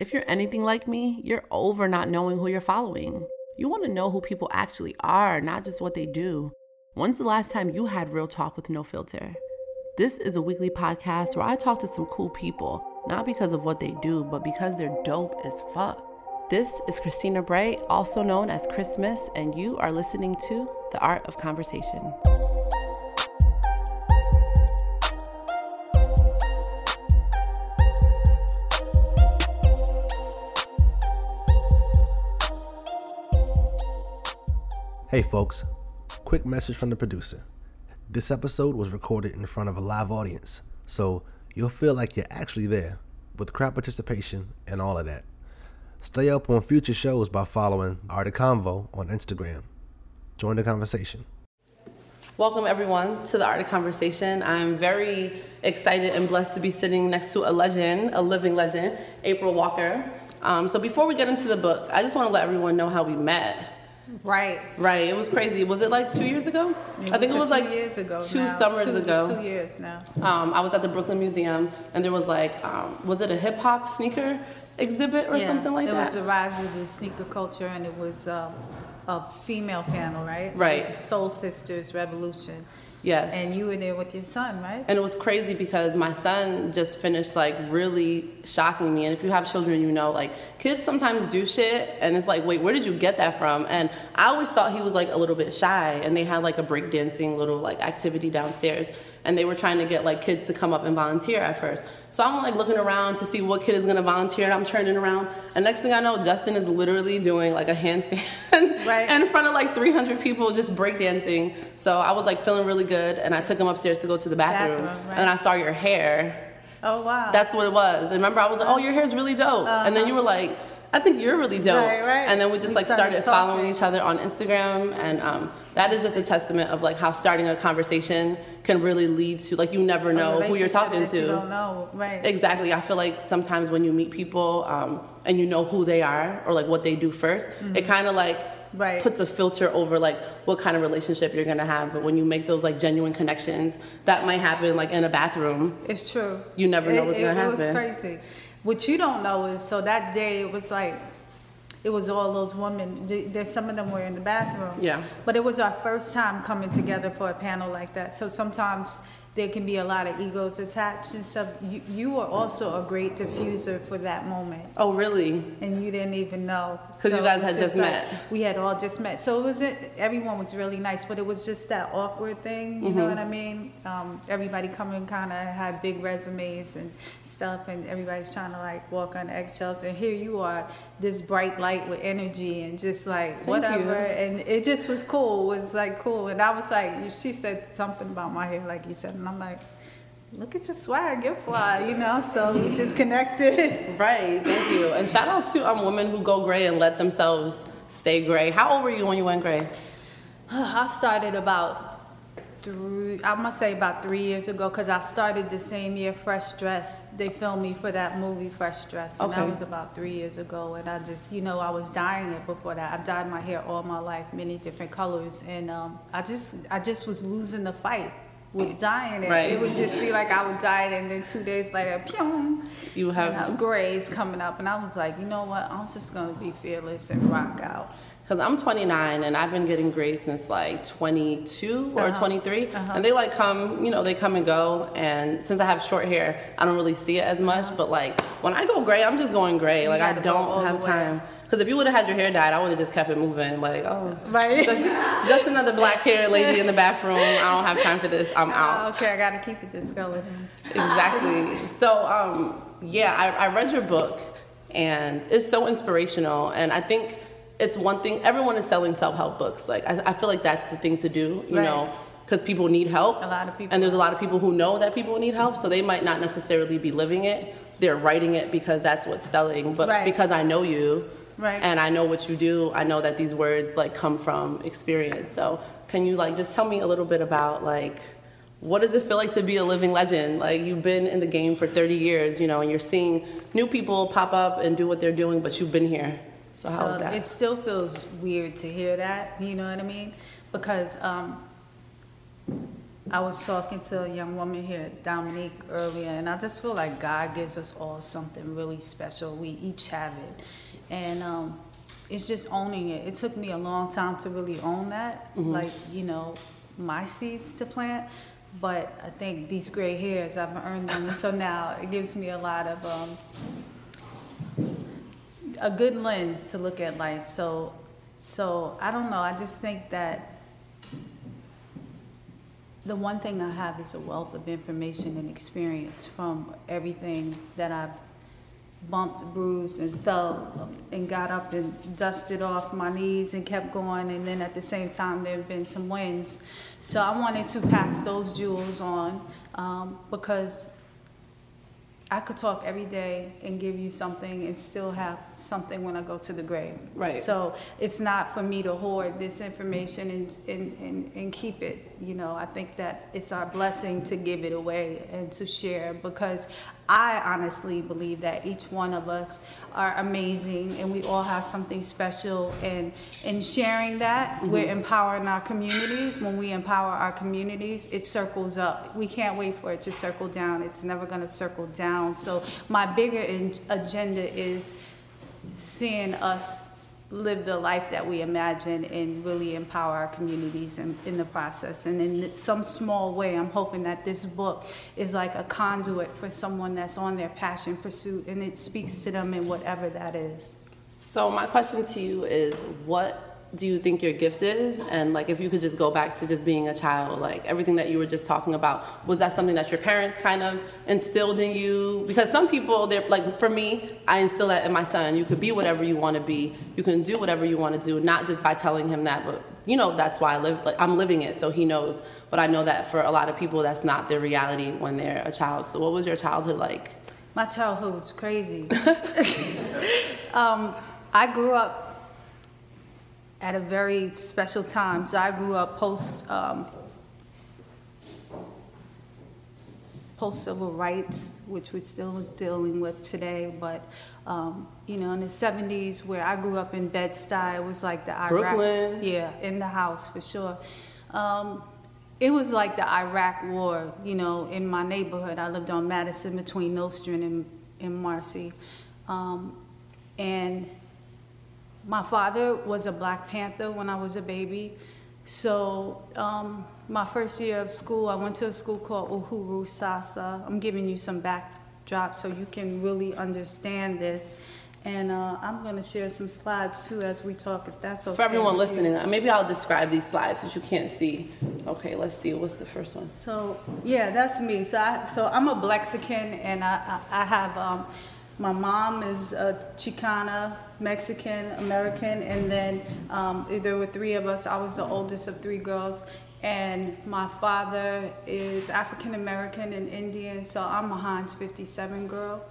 If you're anything like me, you're over not knowing who you're following. You want to know who people actually are, not just what they do. When's the last time you had real talk with no filter? This is a weekly podcast where I talk to some cool people, not because of what they do, but because they're dope as fuck. This is Christina Bray, also known as Christmas, and you are listening to The Art of Conversation. Hey folks, quick message from the producer. This episode was recorded in front of a live audience, so you'll feel like you're actually there with crowd participation and all of that. Stay up on future shows by following Art of Convo on Instagram. Join the conversation. Welcome, everyone, to the Art of Conversation. I'm very excited and blessed to be sitting next to a legend, a living legend, April Walker. Um, so, before we get into the book, I just want to let everyone know how we met. Right. Right. It was crazy. Was it like two years ago? It I think it was like years ago. two now. summers Two- ago. Two years now. Um, I was at the Brooklyn Museum, and there was like, um, was it a hip hop sneaker exhibit or Yeah, something like it that? It was the rise of the sneaker culture, and it was um, a female panel, right? Right. Soul Sisters Revolution, yes. and you were there with your son, right? And it was crazy because my son just finished like really shocking me. And if you have children, you know, like kids sometimes do shit and it's like, wait, where did you get that from? And I always thought he was like a little bit shy and they had like a breakdancing little like activity downstairs and they were trying to get like kids to come up and volunteer at first. So I'm like looking around to see what kid is gonna volunteer and I'm turning around and next thing I know, Justin is literally doing like a handstand Right. in front of like 300 people just breakdancing. So I was like feeling really good and I took him upstairs to go to the bathroom, Bathroom, right. and I saw your hair. Oh wow. That's what it was. And remember, I was like, uh-huh. "Oh, your hair's really dope," uh-huh. and then you were like, "I think you're really dope." Right, right. And then we just We like started started, following each other on Instagram, and um, that is just a testament of like how starting a conversation can really lead to like you never know who you're talking that You to. don't know, right? Exactly. I feel like sometimes when you meet people um, and you know who they are or like what they do 1st it kind of like Mm-hmm. Right. puts a filter over like what kind of relationship you're gonna have. But when you make those like genuine connections, that might happen like in a bathroom. It's true. You never know It- what's it, gonna happen. It was crazy. What you don't know is, so that day it was like, it was all those women. th- There's some of them were in the bathroom. Yeah. But it was our first time coming together for a panel like that. So sometimes there can be a lot of egos attached and stuff. You, you were also a great diffuser for that moment. Oh, really? And you didn't even know. 'Cause you guys had just like- met. We had all just met. So it was it, everyone was really nice, but it was just that awkward thing, you know Mm-hmm. what I mean? Um, everybody coming kind of had big resumes and stuff, and everybody's trying to like walk on eggshells. And here you are, this bright light with energy and just like whatever. you. And it just was cool. It was like cool. And I was like, she said something about my hair, like you said, and I'm like, look at your swag, you're fly, you know? So we just connected. Right, thank you. And shout out to um, women who go gray and let themselves stay gray. How old were you when you went gray? I started about three, I must say about three years ago, because I started the same year Fresh Dressed. They filmed me for that movie Fresh Dressed, and that was about three years ago. And I just, you know, I was dyeing it before that. I dyed my hair all my life, many different colors, and um, I just, I just was losing the fight with dyeing it. Right. It would just be like I would dye it, and then two days later, pew, You have- grays coming up, and I was like, you know what? I'm just gonna be fearless and rock out. Because I'm 29 and I've been getting gray since like 22 or Uh-huh. 23. Uh-huh. And they like come, you know, they come and go. And since I have short hair, I don't really see it as much. But like when I go gray, I'm just going gray. You Like I gotta go all don't have way. Because if you would have had your hair dyed, I would have just kept it moving. Like, oh, Right. just another black hair lady in the bathroom. I don't have time for this. I'm out. Oh, okay, I gotta keep it this color. Exactly. So, um, yeah, I, I read your book and it's so inspirational. And I think it's one thing, everyone is selling self help books. Like, I, I feel like that's the thing to do, you Right. know, because people need help. A lot of people And there's a lot of people who know that people need help, so they might not necessarily be living it. They're writing it because that's what's selling. But Right. because I know you, Right. and I know what you do, I know that these words like come from experience. So, can you like just tell me a little bit about like what does it feel like to be a living legend? Like you've been in the game for 30 years, you know, and you're seeing new people pop up and do what they're doing, but you've been here. So how is that? It still feels weird to hear that, you know what I mean? Because um, I was talking to a young woman here, Dominique, earlier, and I just feel like God gives us all something really special. We each have it. And um, it's just owning it. It took me a long time to really own that, like, you know, my seeds to plant. But I think these gray hairs, I've earned them. And so now it gives me a lot of, um, a good lens to look at life. So, so I don't know. I just think that the one thing I have is a wealth of information and experience from everything that I've bumped, bruised, and fell and got up and dusted off my knees and kept going. And then at the same time, there have been some wins. So I wanted to pass those jewels on um, because I could talk every day and give you something and still have something when I go to the grave. Right. So it's not for me to hoard this information and, and, and, and keep it. You know, I think that it's our blessing to give it away and to share because I honestly believe that each one of us are amazing and we all have something special. And in sharing that, we're mm-hmm. empowering our communities. When we empower our communities, it circles up. We can't wait for it to circle down. It's never going to circle down. So my bigger agenda is seeing us live the life that we imagine and really empower our communities in, in the process. And in some small way, I'm hoping that this book is like a conduit for someone that's on their passion pursuit and it speaks to them in whatever that is. So my question to you is, what do you think your gift is? And like, if you could just go back to just being a child, like everything that you were just talking about, was that something that your parents kind of instilled in you? Because some people, they're like, for me, I instill that in my son. You could be whatever you want to be. You can do whatever you want to do, not just by telling him that, but you know, that's why I live. Like, I'm living it, so he knows. But I know that for a lot of people, that's not their reality when they're a child. So, what was your childhood like? My childhood was crazy. um, I grew up at a very special time. So I grew up post um, post civil rights, which we're still dealing with today. But um, you know, in the '70s, where I grew up in Bed Stuy, it was like the Iraq. Brooklyn. Yeah, in the house for sure. Um, it was like the Iraq War, you know, in my neighborhood. I lived on Madison between Nostrand and, and Marcy. Um, and my father was a Black Panther when I was a baby. So um, my first year of school, I went to a school called Uhuru Sasa. I'm giving you some backdrop so you can really understand this. And uh, I'm going to share some slides too as we talk, if that's okay. For everyone listening, uh, maybe I'll describe these slides that you can't see. Okay, let's see. What's the first one? So yeah, that's me. So I, so I'm a Blexican, and I I, I have um, my mom is a Chicana, Mexican, American, and then um, there were three of us. I was the oldest of three girls, and my father is African American and Indian. So I'm a Heinz 57 girl,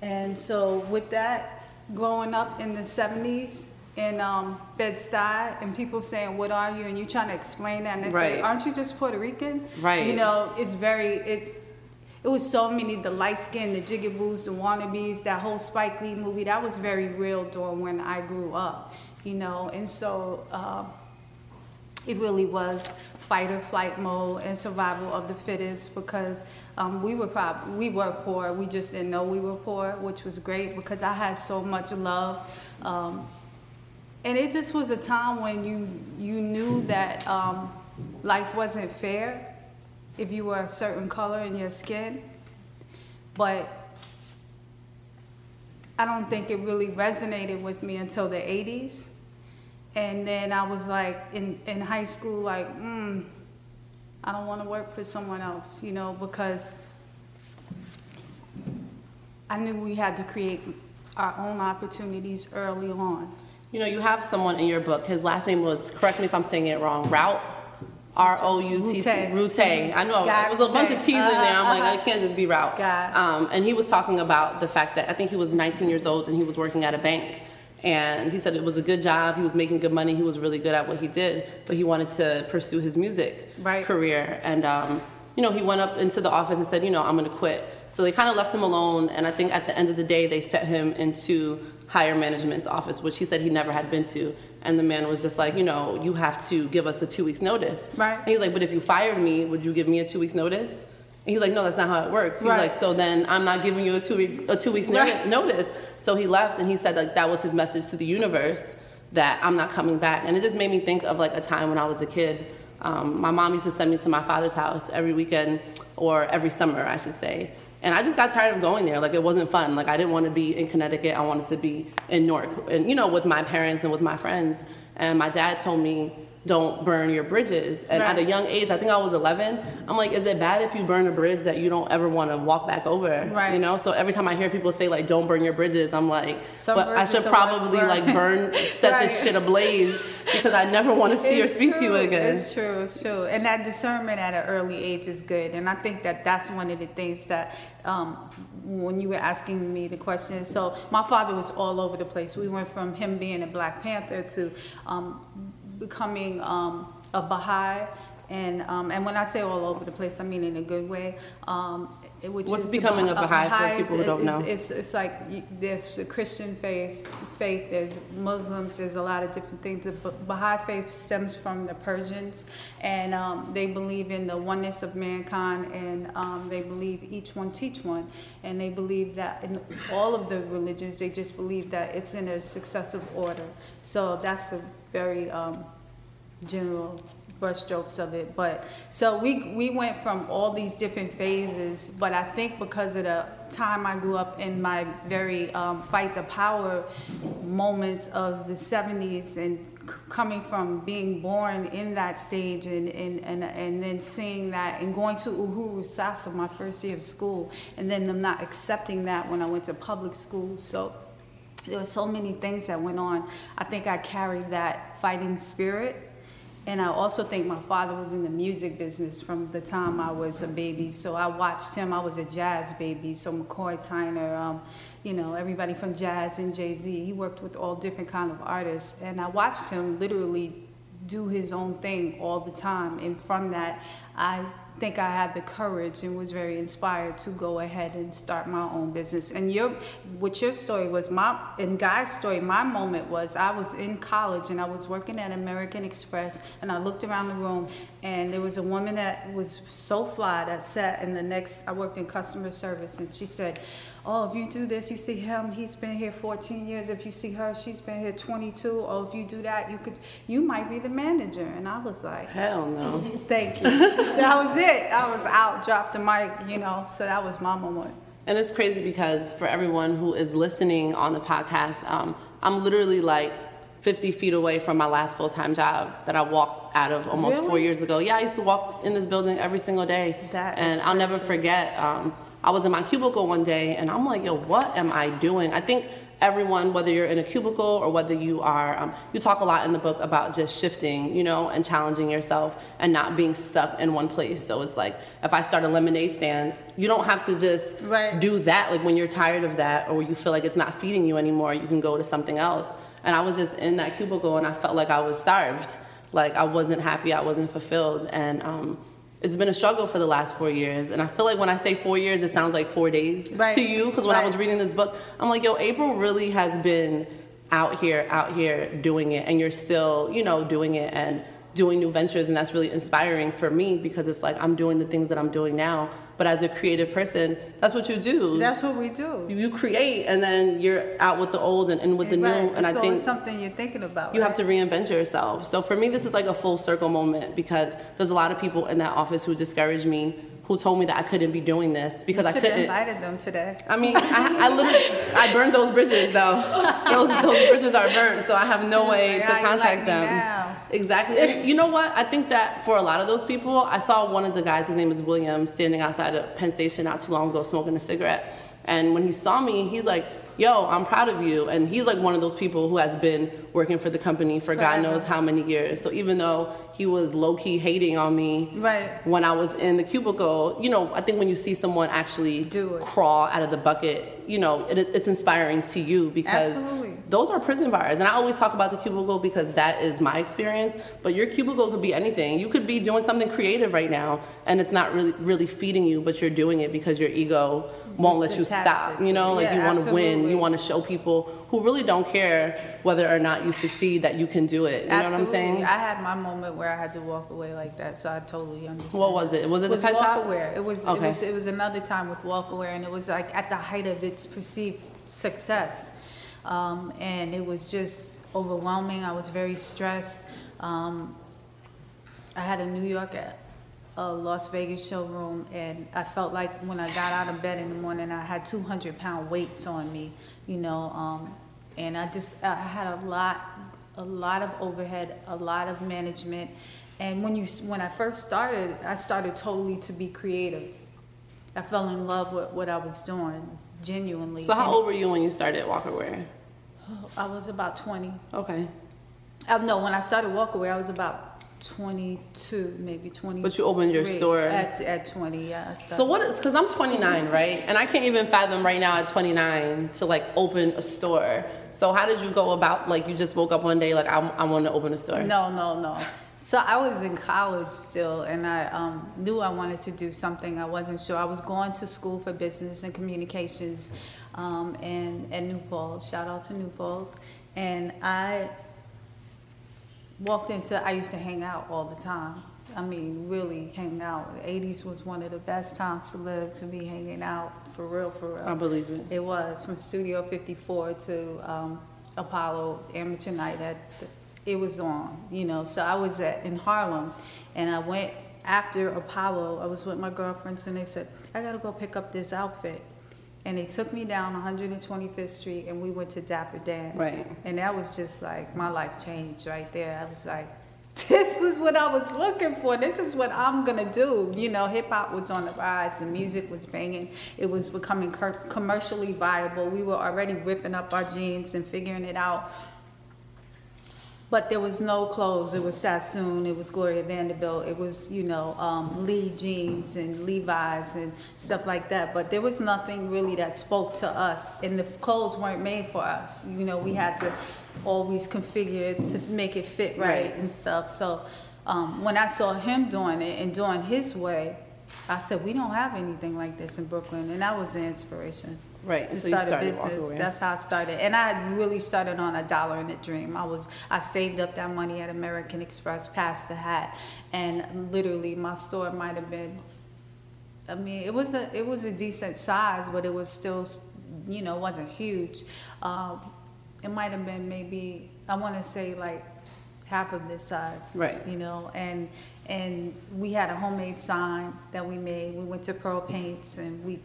and so with that, growing up in the 70s. In um, Bed-Stuy, and people saying, "What are you?" and you trying to explain that, and they say, "Aren't you just Puerto Rican?" Right. You know, it's very it it was so many the light skin the jigaboos the wannabes that whole spike lee movie that was very real during when i grew up you know? And so uh, it really was fight or flight mode and survival of the fittest because um, we were prob- we were poor. We just didn't know we were poor which was great because i had so much love um, and it just was a time when you you knew that um, life wasn't fair if you were a certain color in your skin, but I don't think it really resonated with me until the 80s. And then I was like in, in high school, like, mm, I don't want to work for someone else, you know, because I knew we had to create our own opportunities early on. You know, you have someone in your book. His last name was, correct me if I'm saying it wrong, Routt. R O U T T. Routt. I know there was a bunch of. T's in there. I'm like, Uh-huh, I can't just be Route. Um, and he was talking about the fact that I think he was 19 years old and he was working at a bank. And he said it was a good job. He was making good money. He was really good at what he did, but he wanted to pursue his music Right. career. And um, you know, he went up into the office and said, you know, I'm going to quit. So they kind of left him alone. And I think at the end of the day, they set him into higher management's office, which he said he never had been to. And the man was just like, you know, you have to give us a two weeks notice. Right. And he's like, but if you fired me, would you give me a two weeks notice? And he's like, no, that's not how it works. He's Right. like, so then I'm not giving you a two weeks a two weeks no- Right. notice. So he left, and he said like that was his message to the universe that I'm not coming back. And it just made me think of like a time when I was a kid. Um, my mom used to send me to my father's house every weekend or every summer, I should say. And I just got tired of going there. Like it wasn't fun. Like I didn't want to be in Connecticut. I wanted to be in Newark, and you know, with my parents and with my friends. And my dad told me, "Don't burn your bridges." And at a young age, I think I was 11. I'm like, "Is it bad if you burn a bridge that you don't ever want to walk back over?" Right. You know. So every time I hear people say like, "Don't burn your bridges," I'm like, Some "But I should probably burn- like burn, set Right. this shit ablaze because I never want to see or It's speak to you again." It's true, it's true. And that discernment at an early age is good. And I think that that's one of the things that, um, when you were asking me the question, so my father was all over the place. We went from him being a Black Panther to um, becoming um, a Baha'i. And, um, and when I say all over the place, I mean in a good way. Um, it- which What's becoming a Bah- Baha'i for people who don't is- know? It's, it's like you- there's the Christian faith, faith, there's Muslims, there's a lot of different things. The Baha'i faith stems from the Persians, and um, they believe in the oneness of mankind, and um, they believe each one teach one, and they believe that in all of the religions, they just believe that it's in a successive order. So that's a very um, general brushstrokes of it. But so we we went from all these different phases. But I think because of the time I grew up in my very um, fight the power moments of the 70s and c- coming from being born in that stage and, and, and, and then seeing that and going to Uhuru Sasa my first day of school and then them not accepting that when I went to public school. So there were so many things that went on. I think I carried that fighting spirit. And I also think my father was in the music business from the time I was a baby. So I watched him. I was a jazz baby. So McCoy Tyner, um, you know, everybody from jazz and Jay Z. He worked with all different kind of artists, and I watched him literally do his own thing all the time. And from that, I think I had the courage and was very inspired to go ahead and start my own business. And your, what your story was, my, and Guy's story, my moment was I was in college and I was working at American Express and I looked around the room and there was a woman that was so fly that sat in the next, I worked in customer service and she said, oh, if you do this, you see him, he's been here 14 years. If you see her, she's been here 22. Oh, if you do that, you could, you might be the manager. And I was like, Hell no. thank you. that was it. I was out, dropped the mic, you know. So that was my moment. And it's crazy because for everyone who is listening on the podcast, um, I'm literally like 50 feet away from my last full time job that I walked out of almost four years ago. Yeah, I used to walk in this building every single day. That and I'll never forget. Um, I was in my cubicle one day and I'm like, yo, what am I doing? I think everyone, whether you're in a cubicle or whether you are, um, you talk a lot in the book about just shifting, you know, and challenging yourself and not being stuck in one place. So it's like, if I start a lemonade stand, you don't have to just Right. do that. Like when you're tired of that or you feel like it's not feeding you anymore, you can go to something else. And I was just in that cubicle and I felt like I was starved. Like I wasn't happy, I wasn't fulfilled. And um, it's been a struggle for the last four years. And I feel like when I say four years, it sounds like four days Right. to you. Because when I was reading this book, I'm like, yo, April really has been out here, out here doing it. And you're still, you know, doing it and doing new ventures. And that's really inspiring for me because it's like I'm doing the things that I'm doing now. But as a creative person, that's what you do. That's what we do. you create and then you're out with the old and in with the Right. new. And I think it's something you're thinking about. you right? have to reinvent yourself. So for me, this is like a full circle moment because there's a lot of people in that office who discourage me, who told me that I couldn't be doing this because I couldn't. invited them today. I mean, I, I literally, I burned those bridges though. Those, those bridges are burnt, so I have no way to contact like them. Exactly. And you know what? I think that for a lot of those people, I saw one of the guys, his name is William, standing outside of Penn Station not too long ago smoking a cigarette. And when he saw me, he's like, yo, I'm proud of you. And he's like one of those people who has been working for the company for God knows how many years. So even though he was low key hating on me Right. when I was in the cubicle, you know, I think when you see someone actually Do it. crawl out of the bucket, you know, it, it's inspiring to you because Absolutely. those are prison bars. And I always talk about the cubicle because that is my experience. But your cubicle could be anything. You could be doing something creative right now, and it's not really really feeding you, but you're doing it because your ego won't let you stop. You know, like yeah, you want to win. You want to show people who really don't care whether or not you succeed that you can do it. You know what I'm saying? I had my moment where I had to walk away like that, so I totally understand. What was it? Was it the pet shop? It was, Okay. it was. It was another time with Walker Wear, and it was like at the height of its perceived success, um, and it was just overwhelming. I was very stressed. Um, I had a New York, a Las Vegas showroom, and I felt like when I got out of bed in the morning, I had 200 pound weights on me, you know, um, and I just I had a lot, a lot of overhead, a lot of management, and when you when I first started, I started totally to be creative. I fell in love with what I was doing, genuinely. So how And old were you when you started Walker Wear? I was about 20. Okay. Uh, no, when I started Walker Wear, I was about 22, maybe 20. But you opened your store- at at 20. Yeah. So what is, cause I'm 29, right? And I can't even fathom right now at 29 to like open a store. So how did you go about, like you just woke up one day like, I, I want to open a store? No, no, no. So I was in college still, and I um, knew I wanted to do something. I wasn't sure. I was going to school for business and communications, um, and at New Paltz. Shout out to New Paltz. And I walked into. I used to hang out all the time. I mean, really hang out. The '80s was one of the best times to live. To be hanging out for real, for real. I believe it. It was from Studio 54 to um, Apollo Amateur Night. At the, it was on, you know. So I was at in Harlem, and I went after Apollo. I was with my girlfriends, and they said, "I gotta go pick up this outfit." And they took me down 125th Street, and we went to Dapper Dan's. Right. And that was just like my life changed right there. I was like, this was what I was looking for. This is what I'm gonna do. You know, hip hop was on the rise. The music was banging. It was becoming commercially viable. We were already ripping up our jeans and figuring it out. But there was no clothes. It was Sassoon. It was Gloria Vanderbilt. It was, you know, um, Lee jeans and Levi's and stuff like that. But there was nothing really that spoke to us. And the clothes weren't made for us. You know, we had to always configure it to make it fit right, Right. and stuff. So um, when I saw him doing it and doing his way, I said, we don't have anything like this in Brooklyn. And that was the inspiration Right, to so you start a started business. Walker Wear. That's how I started, and I really started on a dollar and a dream. I was I saved up that money at American Express, passed the hat, and literally my store might have been. I mean, it was a it was a decent size, but it was still, you know, wasn't huge. Um, it might have been maybe I want to say like half of this size. Right. You know, and and we had a homemade sign that we made. We went to Pearl Paints and we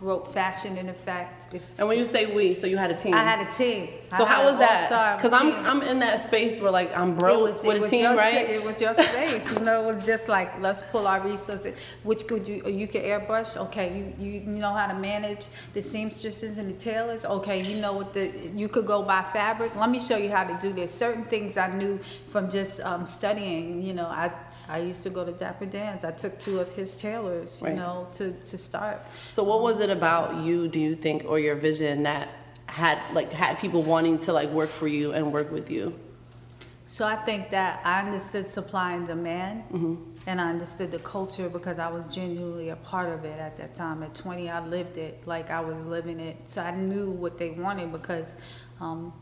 wrote fashion in effect. It's And when you say we, so you had a team. I had a team. so how was that? Because I'm. I'm in that space where like I'm broke It was, with it a team, your, right? It was your space. you know, it was just like let's pull our resources. Which could you you can airbrush? Okay, you, you you know how to manage the seamstresses and the tailors. Okay, you know what the you could go buy fabric. Let me show you how to do this. Certain things I knew from just um, studying. You know, I I used to go to Dapper Dan's. I took two of his tailors. You Right. know, to to start. So what was it about you, do you think, or your vision that had like had people wanting to like work for you and work with you? So I think that I understood supply and demand, Mm-hmm. and I understood the culture because I was genuinely a part of it at that time. At 20, I lived it like I was living it. So I knew what they wanted because, um,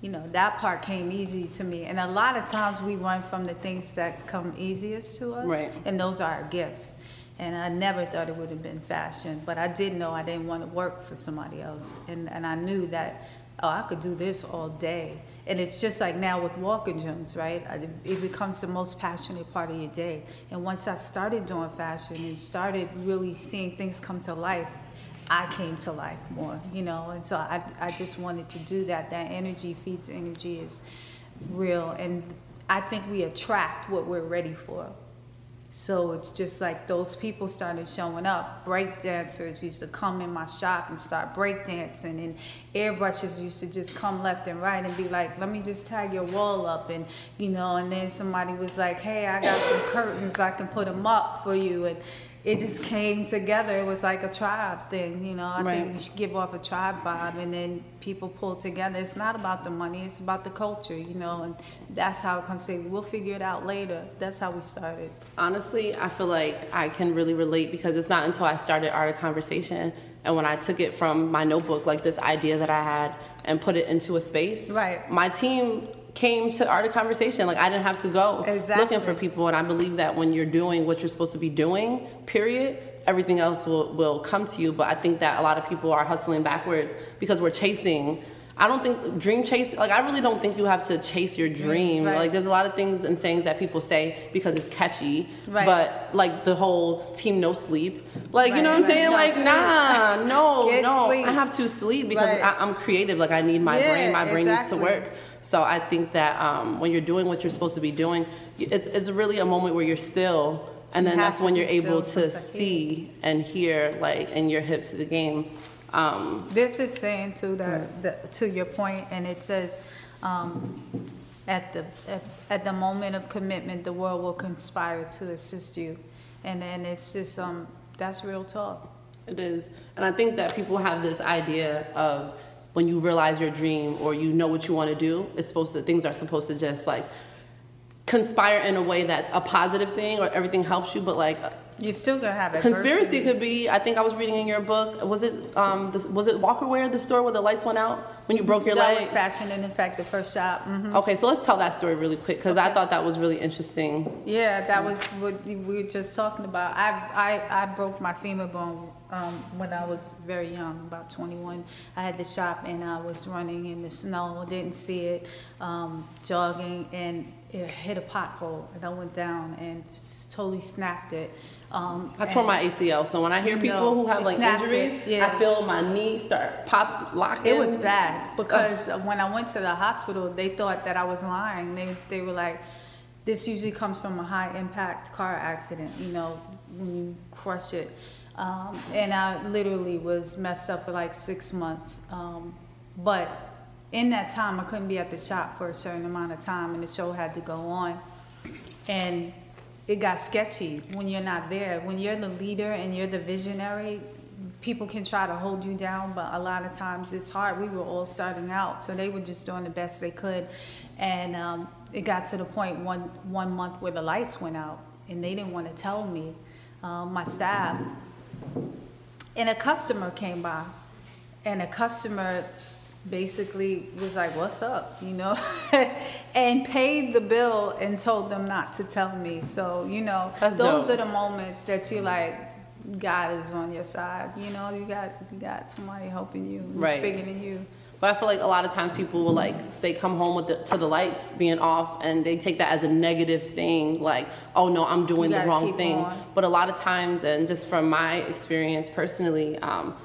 you know, that part came easy to me. And a lot of times we run from the things that come easiest to us, Right. and those are our gifts. And I never thought it would have been fashion, but I did know I didn't want to work for somebody else. And, and I knew that, oh, I could do this all day. And it's just like now with Walker Gems, right? It becomes the most passionate part of your day. And once I started doing fashion and started really seeing things come to life, I came to life more, you know? And so I, I just wanted to do that. That energy feeds energy is real. And I think we attract what we're ready for. So it's just like those people started showing up. Break dancers used to come in my shop and start break dancing, and airbrushes used to just come left and right and be like, "Let me just tag your wall up," and you know. And then somebody was like, "Hey, I got some curtains. I can put them up for you." And it just came together. It was like a tribe thing, you know. I Right. think we should give off a tribe vibe, and then people pull together. It's not about the money; it's about the culture, you know. And that's how it comes together. We'll figure it out later. That's how we started. Honestly, I feel like I can really relate because it's not until I started Art of Conversation and when I took it from my notebook, like this idea that I had, and put it into a space. Right. My team came to Art of Conversation. Like I didn't have to go Exactly. looking for people, and I believe that when you're doing what you're supposed to be doing, period, everything else will will come to you. But I think that a lot of people are hustling backwards because we're chasing. I don't think dream chase. Like I really don't think you have to chase your mm, dream. right. Like there's a lot of things and sayings that people say because it's catchy. Right. But like the whole team no sleep. Like you know what I'm saying? right. Like No nah, no, Get no. sleep. I have to sleep because Right. I, I'm creative. Like I need my Yeah, brain. My brain exactly. needs to work. So I think that um, when you're doing what you're supposed to be doing, it's, it's really a moment where you're still, and then that's when you're able to see and hear, like, and you're hip to the game. Um, This is saying to the, the to your point, and it says, um, at the at, at the moment of commitment, the world will conspire to assist you, and then it's just um that's real talk. It is. And I think that people have this idea of when you realize your dream or you know what you want to do, it's supposed to things are supposed to just like conspire in a way that's a positive thing or everything helps you, but like You're still gonna have it. conspiracy could be I think I was reading in your book, was it um the, was it Walker Wear the store where the lights went out when you broke your that leg? was fashion and in fact the first shop. hmm Okay, so let's tell that story really quick because I thought that was really interesting. Yeah, that was what we were just talking about. I I, I broke my femur bone um, when I was very young, about 21. I had the shop and I was running in the snow, didn't see it, um, jogging, and it hit a pothole, and I went down and totally snapped it. Um, I tore and my ACL, so when I hear people know, who have it like snapped injuries, it, yeah. I feel my knee start pop locking. It was bad because when I went to the hospital, they thought that I was lying. They they were like, "This usually comes from a high impact car accident, you know, when you crush it." Um, and I literally was messed up for like six months. Um, but in that time, I couldn't be at the shop for a certain amount of time, and the show had to go on. And it got sketchy when you're not there. When you're the leader and you're the visionary, people can try to hold you down, but a lot of times it's hard. We were all starting out, so they were just doing the best they could. And um, it got to the point one, one month where the lights went out, and they didn't want to tell me, um, my staff. And a customer came by, and a customer basically was like, "What's up?" You know, and paid the bill and told them not to tell me. So you know, That's those dope. are the moments that you like. God is on your side. You know, you got you got somebody helping you, who's Right. bigger than you. But I feel like a lot of times people will like say come home with the, to the lights being off and they take that as a negative thing like oh no I'm doing the wrong thing on. but a lot of times and just from my experience personally um,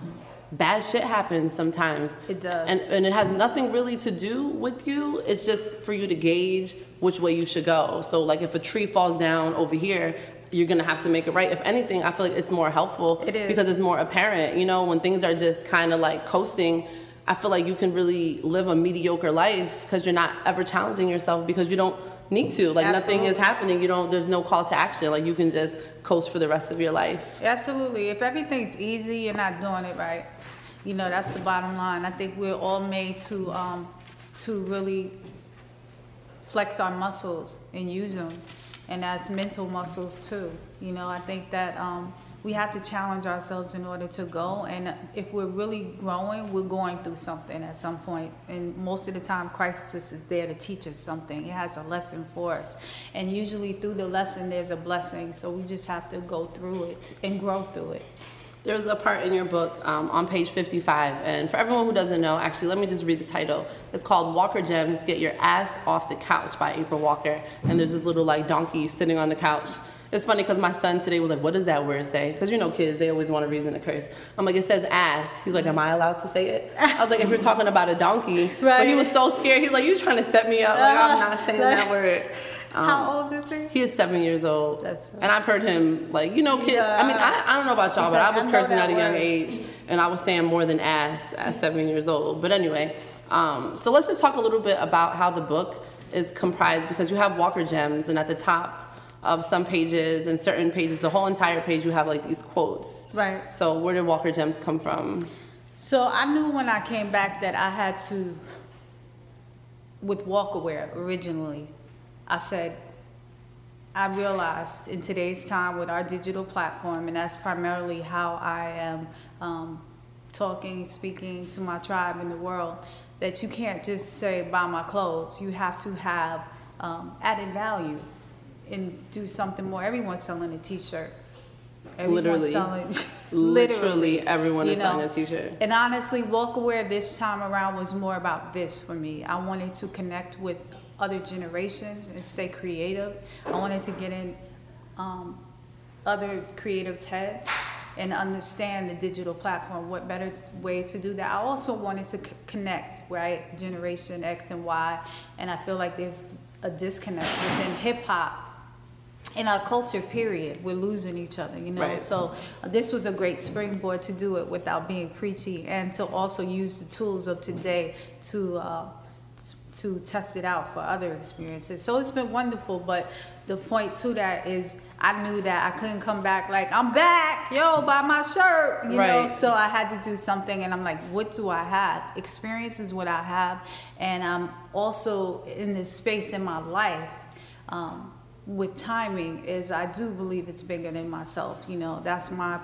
bad shit happens sometimes It does. and, and it has nothing really to do with you it's just for you to gauge which way you should go so like if a tree falls down over here you're gonna have to make it right if anything I feel like it's more helpful It is. because it's more apparent you know when things are just kind of like coasting I feel like you can really live a mediocre life because you're not ever challenging yourself because you don't need to. Like nothing is happening. You don't. There's no call to action. Like you can just coast for the rest of your life. Absolutely. If everything's easy, you're not doing it right. You know, that's the bottom line. I think we're all made to um, to really flex our muscles and use them, and that's mental muscles too. You know, I think that um, we have to challenge ourselves in order to go. And if we're really growing, we're going through something at some point. And most of the time, crisis is there to teach us something. It has a lesson for us. And usually through the lesson, there's a blessing. So we just have to go through it and grow through it. There's a part in your book um, on page 55, and for everyone who doesn't know, actually, let me just read the title. It's called Walker Gems: Get Your Ass Off the Couch by April Walker. And there's this little like donkey sitting on the couch. It's funny because my son today was like, "What does that word say?" Because you know, kids they always want a reason to curse. I'm like, "It says ass." He's like, "Am I allowed to say it?" I was like, "If you're talking about a donkey," right. but he was so scared. He's like, "You trying to set me up? Like I'm not saying that word." Um, How old is he? He is seven years old. That's- and I've heard him, like, you know, kids. Yeah. I mean, I, I don't know about y'all, He's but like, I was I cursing at a young word. age, and I was saying more than ass at seven years old. But anyway, um, so let's just talk a little bit about how the book is comprised because you have Walker Gems, and at the top, of some pages and certain pages, the whole entire page, you have like these quotes. Right. So where did Walker Gems come from? So I knew when I came back that I had to, with Walker Wear originally, I said, I realized in today's time with our digital platform, and that's primarily how I am um, talking, speaking to my tribe in the world, that you can't just say buy my clothes. You have to have um, added value and do something more. Everyone's selling a T-shirt. Everyone's Literally. selling, Literally, everyone is know. selling a t-shirt. And honestly, Walker Wear this time around was more about this for me. I wanted to connect with other generations and stay creative. I wanted to get in um, other creatives' heads and understand the digital platform. What better way to do that? I also wanted to c- connect, right? Generation X and Y. And I feel like there's a disconnect within hip hop in our culture period we're losing each other you know? Right. so uh, this was a great springboard to do it without being preachy and to also use the tools of today to uh, to test it out for other experiences. So it's been wonderful but the point to that is i knew that i couldn't come back like i'm back yo buy my shirt you know? So i had to do something and i'm like what do i have? Experience is what i have. And i'm also in this space in my life um, with timing is I do believe it's bigger than myself. You know, that's my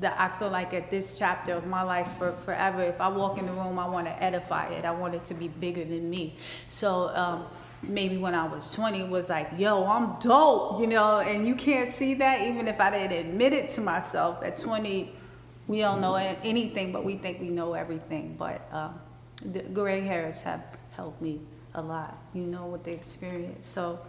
that I feel like at this chapter of my life for forever, if I walk in the room, I want to edify it. I want it to be bigger than me. So um, maybe when I was 20, it was like, yo, I'm dope, you know, and you can't see that even if I didn't admit it to myself. At 20, we don't know anything, but we think we know everything. But um, the gray hairs have helped me a lot, you know, with the experience. So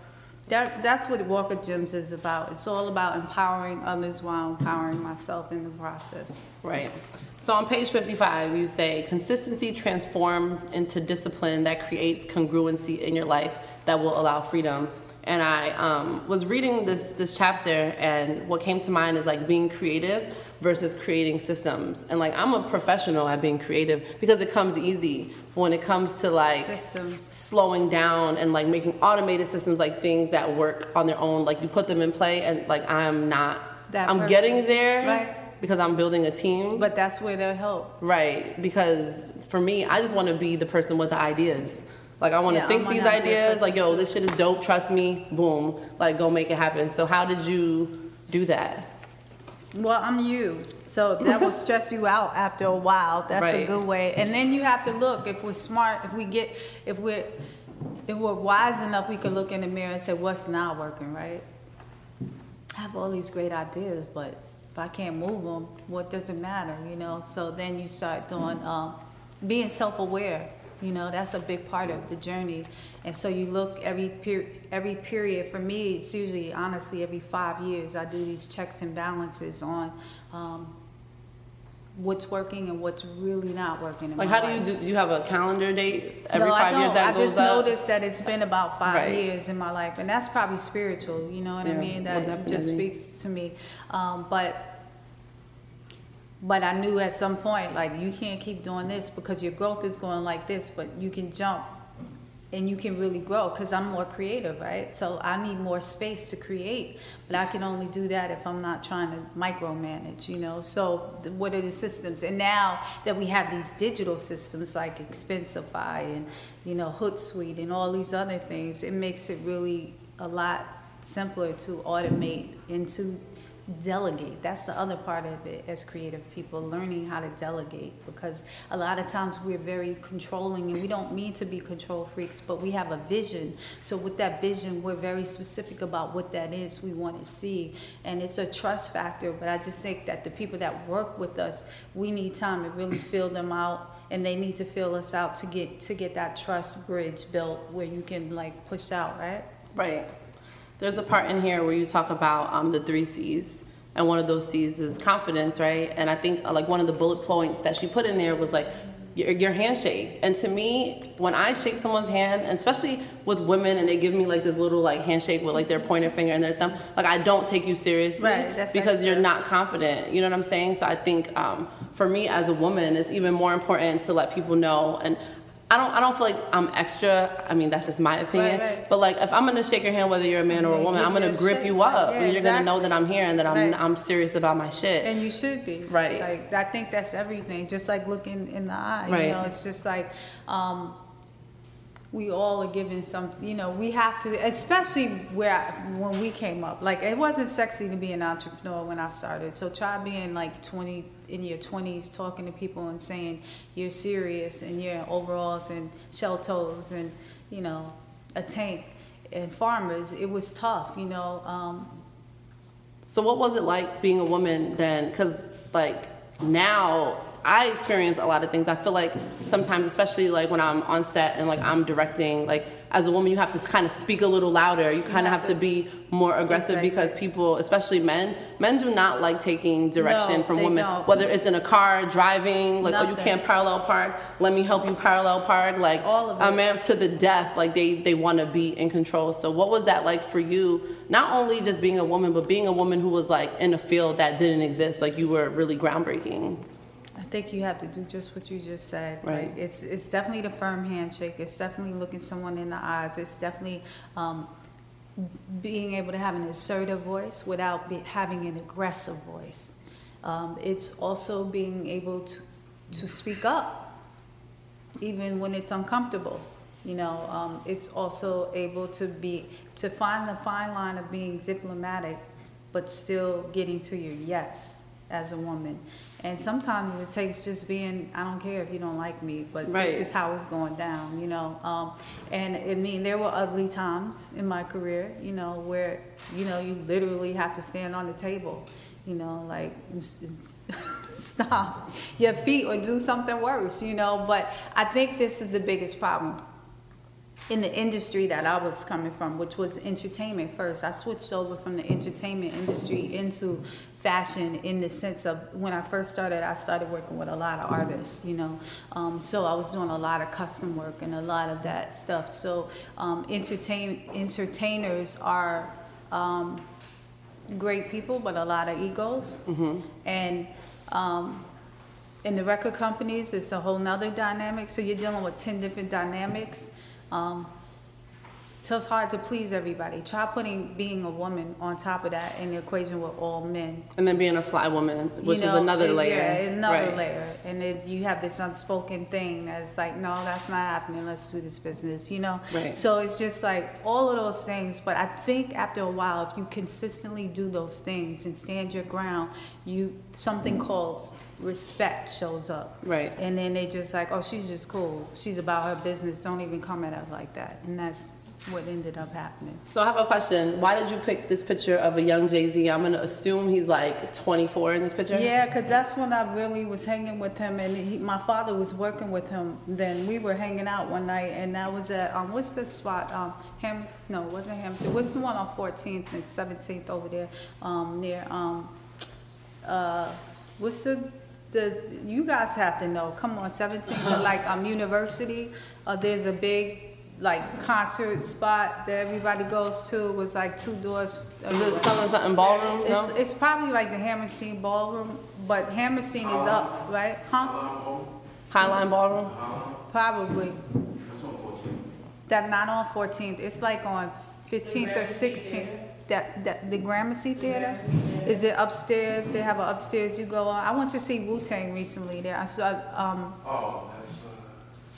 that, that's what Walker Gems is about. It's all about empowering others while empowering myself in the process. Right. So on page 55, you say consistency transforms into discipline that creates congruency in your life that will allow freedom. And I um, was reading this this chapter, and what came to mind is like being creative versus creating systems. And like I'm a professional at being creative because it comes easy. When it comes to like Systems. slowing down and like making automated systems like things that work on their own, like you put them in play, and like I'm not. That I'm person. getting there Right. because I'm building a team. But that's where they'll help. Right, because for me, I just want to be the person with the ideas. Like I want to Yeah, think these ideas. Like yo, this shit is dope. Trust me. Boom. Like go make it happen. So how did you do that? Well, I'm you. So that will stress you out after a while. That's a good way. And then you have to look if we're smart, if we get, if we're, if we're wise enough, we can look in the mirror and say, what's not working, right? I have all these great ideas, but if I can't move them, what does it matter, you know? So then you start doing, um, being self-aware. You know, that's a big part of the journey. And so you look every per- every period. For me, it's usually honestly every five years. I do these checks and balances on um, what's working and what's really not working. In Like how do you do? Do you have a calendar date every no, five I years don't. that I goes just up? noticed that it's been about five Right. years in my life, and that's probably spiritual. You know what I Yeah, mean? well, That just speaks to me. Um, but but I knew at some point, like you can't keep doing this because your growth is going like this, but you can jump and you can really grow because I'm more creative, right? So I need more space to create, but I can only do that if I'm not trying to micromanage, you know. So what are the systems? And now that we have these digital systems like Expensify and you know Hootsuite and all these other things, it makes it really a lot simpler to automate and to delegate. That's the other part of it as creative people learning how to delegate because a lot of times we're very controlling and we don't mean to be control freaks but we have a vision. So with that vision we're very specific about what that is we want to see and it's a trust factor but i just think that the people that work with us we need time to really fill them out and they need to fill us out to get to get that trust bridge built where you can like push out right? Right. There's a part in here where you talk about um, the three C's, and one of those C's is confidence, right? And I think uh, like one of the bullet points that she put in there was like your, your handshake. And to me, when I shake someone's hand, and especially with women, and they give me like this little like handshake with like their pointer finger and their thumb, like I don't take you seriously Right, because you're not confident. You know what I'm saying? So I think um, for me as a woman, it's even more important to let people know and I don't I don't feel like I'm extra. I mean, that's just my opinion. Right, right. But like if I'm gonna shake your hand, whether you're a man or a woman, I'm gonna grip shake. you up, Yeah, and you're gonna know that I'm here and that I'm Right. I'm serious about my shit. And you should be. Right. Like I think that's everything. Just like looking in the eye. Right. You know, it's just like um, we all are given some. You know, we have to, especially where when we came up. Like it wasn't sexy to be an entrepreneur when I started. So try being like twenty in your twenties, talking to people and saying you're serious and you're in overalls and shell toes and you know a tank and farmers. It was tough. You know. Um, So what was it like being a woman then? Because like now I experience a lot of things. I feel like sometimes, especially like when I'm on set and like I'm directing, like as a woman, you have to kind of speak a little louder. You kind of have to be more aggressive Exactly. because people, especially men, men do not like taking direction No, from women. don't. Whether it's in a car, driving, like oh you can't parallel park. Let me help you parallel park. Like All of a it. man to the death. Like they they want to be in control. So what was that like for you? Not only just being a woman, but being a woman who was like in a field that didn't exist. Like you were really groundbreaking. I think you have to do just what you just said. Right. Like, it's it's definitely the firm handshake. It's definitely looking someone in the eyes. It's definitely um, being able to have an assertive voice without be, having an aggressive voice. Um, it's also being able to to speak up, even when it's uncomfortable. You know, um, it's also able to be to find the fine line of being diplomatic, but still getting to your yes as a woman. And sometimes it takes just being, I don't care if you don't like me, but Right. this is how it's going down, you know. Um, and I mean, there were ugly times in my career, you know, where, you know, you literally have to stand on the table, you know, like, stop your feet or do something worse, you know. But I think this is the biggest problem in the industry that I was coming from, which was entertainment first. I switched over from the entertainment industry into fashion in the sense of when I first started, I started working with a lot of artists, you know. Um, so I was doing a lot of custom work and a lot of that stuff. So um, entertain entertainers are um, great people, but a lot of egos. And um, in the record companies, it's a whole nother dynamic. So you're dealing with 10 different dynamics. Um, so it's hard to please everybody. Try putting being a woman on top of that in the equation with all men. And then being a fly woman, which You is another it- layer. Yeah, another Right. layer. And then you have this unspoken thing that's like, no, that's not happening. Let's do this business, you know? Right. So it's just like all of those things. But I think after a while, if you consistently do those things and stand your ground, you something mm-hmm. called respect shows up. Right. And then they just like, oh, she's just cool. She's about her business. Don't even come at us like that. And that's what ended up happening. So I have a question. Why did you pick this picture of a young Jay Z? I'm gonna assume he's like 24 in this picture. Yeah, because that's when I really was hanging with him, and he, my father was working with him. Then we were hanging out one night, and that was at um, what's the spot? Um, Ham? No, it wasn't Hampton. What's the one on 14th and 17th over there? Um, near um, uh, what's the the you guys have to know. Come on, 17th, like um, University. Uh, there's a big like concert spot that everybody goes to. It was like two doors. Is it something something ballroom? It's, No. it's probably like the Hammerstein Ballroom, but Hammerstein is up, right? Huh? Highline ballroom. Probably. That not on 14th. It's like on 15th or 16th. That that the Gramercy Theater. Is it upstairs? They have an upstairs you go on. I went to see Wu Tang recently there. I saw um. Oh, that's,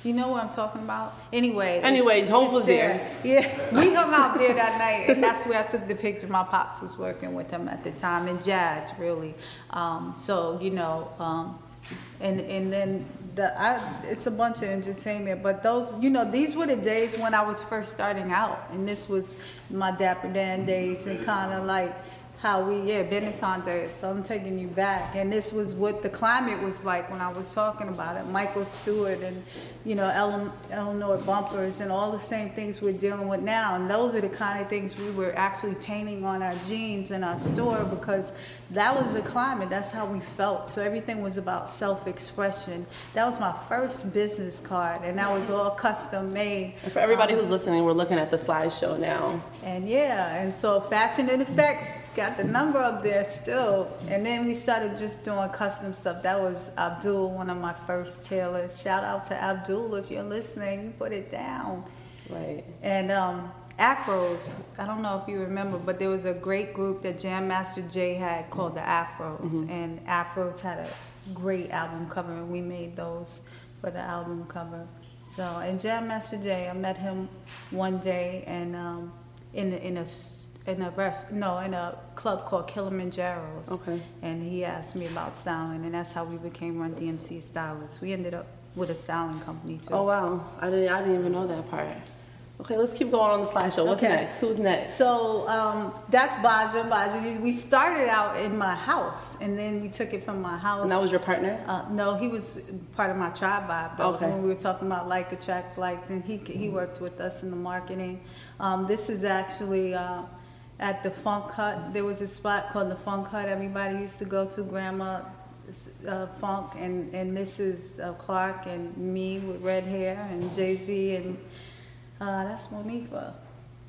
You know what I'm talking about? Anyway. Anyway, Hope it's was there. Yeah, we hung out there that night, and that's where I took the picture. My pops was working with him at the time, and jazz really. Um, so you know, um, and and then the I, it's a bunch of entertainment. But those, you know, these were the days when I was first starting out, and this was my Dapper Dan days, and kind of like how we yeah Benetton days. So I'm taking you back, and this was what the climate was like when I was talking about it. Michael Stewart and you know Ellen, Eleanor Bumpurs and all the same things we're dealing with now, and those are the kind of things we were actually painting on our jeans in our store because that was the climate. That's how we felt. So everything was about self-expression. That was my first business card, and that was all custom made. And for everybody who's listening, we're looking at the slideshow now. And yeah, and so fashion and effects got got the number up there still. And then we started just doing custom stuff. That was Abdul, one of my first tailors. Shout out to Abdul if you're listening. You put it down. Right. And um, Afros, I don't know if you remember, but there was a great group that Jam Master Jay had called the Afros. And Afros had a great album cover, and we made those for the album cover. So, and Jam Master Jay, I met him one day and um, in, a- in a in a rest, no, in a club called Kilimanjaro's. Okay. And he asked me about styling, and that's how we became Run DMC stylists. We ended up with a styling company too. Oh wow, I didn't. I didn't even know that part. Okay, let's keep going on the slideshow. What's Okay. next? Who's next? So um, that's Baja. Baja. We started out in my house, and then we took it from my house. And that was your partner. Uh, no, he was part of my tribe vibe. Though, Okay. When we were talking about like attracts like, then he he worked with us in the marketing. Um, this is actually uh, at the Funk Hut. There was a spot called the Funk Hut. Everybody used to go to. Grandma uh, Funk, and and is uh, Clark and me with red hair, and Jay Z, and uh, that's Monifa.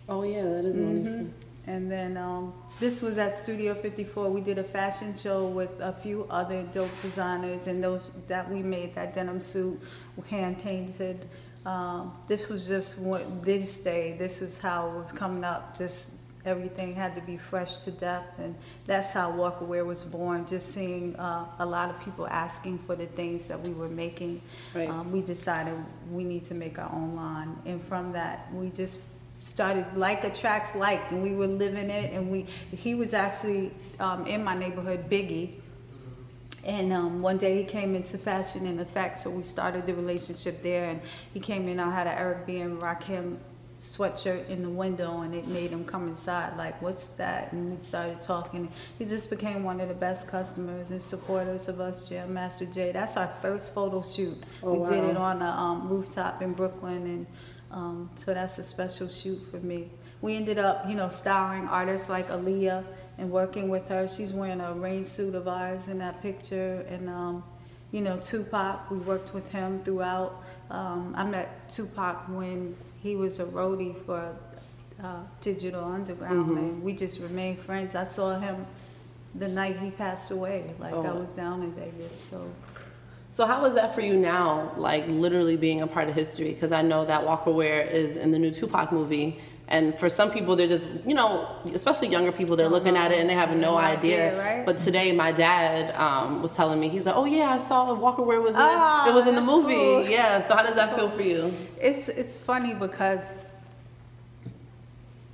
Oh yeah, that is Monifa. Mhm. And then um, this was at Studio 54. We did a fashion show with a few other dope designers, and those that we made that denim suit, hand painted. Um, this was just what this day. This is how it was coming up. Just everything had to be fresh to death, and that's how Walker Wear was born. Just seeing uh, a lot of people asking for the things that we were making, Right. um, we decided we need to make our own line, and from that we just started like attracts like and we were living it and we he was actually um, in my neighborhood biggie and um, one day he came into Fashion In Effect so we started the relationship there and he came in i had an eric b and rakim sweatshirt in the window and it made him come inside like what's that and we started talking he just became one of the best customers and supporters of us Jam Master Jay that's our first photo shoot Oh, we did it on a um, rooftop in brooklyn and um, so that's a special shoot for me. We ended up, you know, styling artists like Aaliyah and working with her. She's wearing a rain suit of ours in that picture. And, um, you know, Tupac, we worked with him throughout. Um, I met Tupac when he was a roadie for uh, Digital Underground, Mhm. and we just remained friends. I saw him the night he passed away. Like, Oh. I was down in Vegas, so. So how is that for you now? Like literally being a part of history? Because I know that Walker Wear is in the new Tupac movie. And for some people, they're just, you know, especially younger people, they're looking at it and they have no No idea. idea, right? But today, my dad um, was telling me, he's like, oh yeah, I saw Walker Wear was in, Ah, it was in the movie. cool. Yeah. So how does that feel for you? It's it's funny because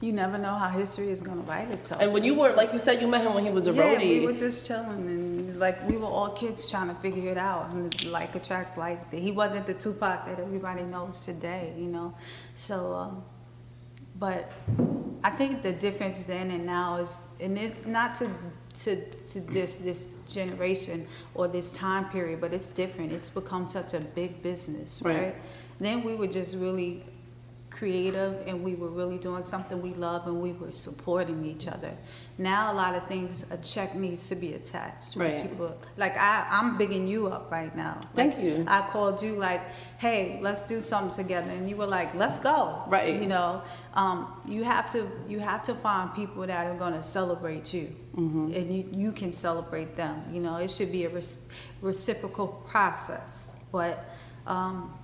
you never know how history is gonna write itself. And when you were, like you said, you met him when he was a yeah, roadie. we were just chilling and like we were all kids trying to figure it out and like attract like he wasn't the Tupac that everybody knows today, you know. So, um, but I think the difference then and now is, and if not to to to this this generation or this time period, but it's different. It's become such a big business, Right. right? Then we were just really creative and we were really doing something we love and we were supporting each other. Now a lot of things, a check needs to be attached. Right. People, like I, I'm bigging you up right now. Thank Like, you. I called you like, hey, let's do something together, and you were like, let's go. Right. You know, um, you have to you have to find people that are going to celebrate you, Mm-hmm. and you you can celebrate them. You know, it should be a res- reciprocal process, but. Um,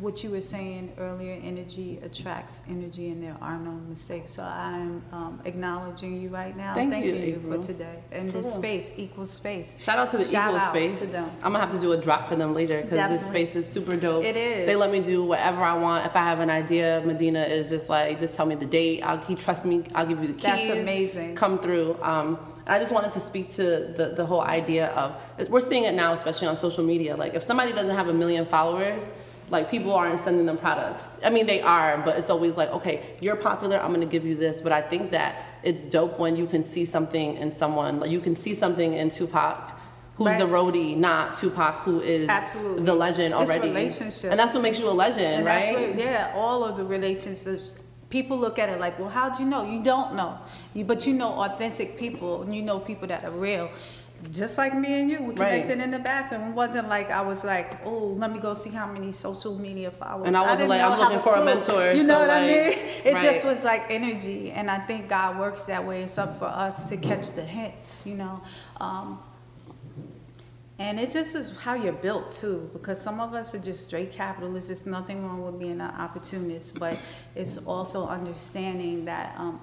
what you were saying earlier, energy attracts energy, and there are no mistakes. So I'm um, acknowledging you right now. Thank you, Thanking you, for today. And For this real. space equals space. Shout out to the Shout Equal out Space. to them. I'm gonna have to do a drop for them later because this space is super dope. It is. They let me do whatever I want. If I have an idea, Medina is just like, just tell me the date. I'll he trust me. I'll give you the keys. That's amazing. Come through. Um, I just wanted to speak to the the whole idea of we're seeing it now, especially on social media. Like if somebody doesn't have a million followers. Like people aren't sending them products. I mean, they are, but it's always like, okay, you're popular. I'm gonna give you this. But I think that it's dope when you can see something in someone. Like you can see something in Tupac, who's the Right. roadie, not Tupac, who is Absolutely. the legend already. relationship. And that's what makes you a legend, And right? what, yeah, all of the relationships. People look at it like, well, how'd you know? You don't know. You, but you know authentic people, and you know people that are real. Just like me and you, we Right. connected in the bathroom. It wasn't like I was like, oh, let me go see how many social media followers. And I wasn't didn't like, I'm looking for a mentor, You know so, what I mean? It just was like energy, and I think God works that way. It's up for us to catch the hints, you know. Um, and it just is how you're built too, because some of us are just straight capitalists. There's nothing wrong with being an opportunist, but it's also understanding that um,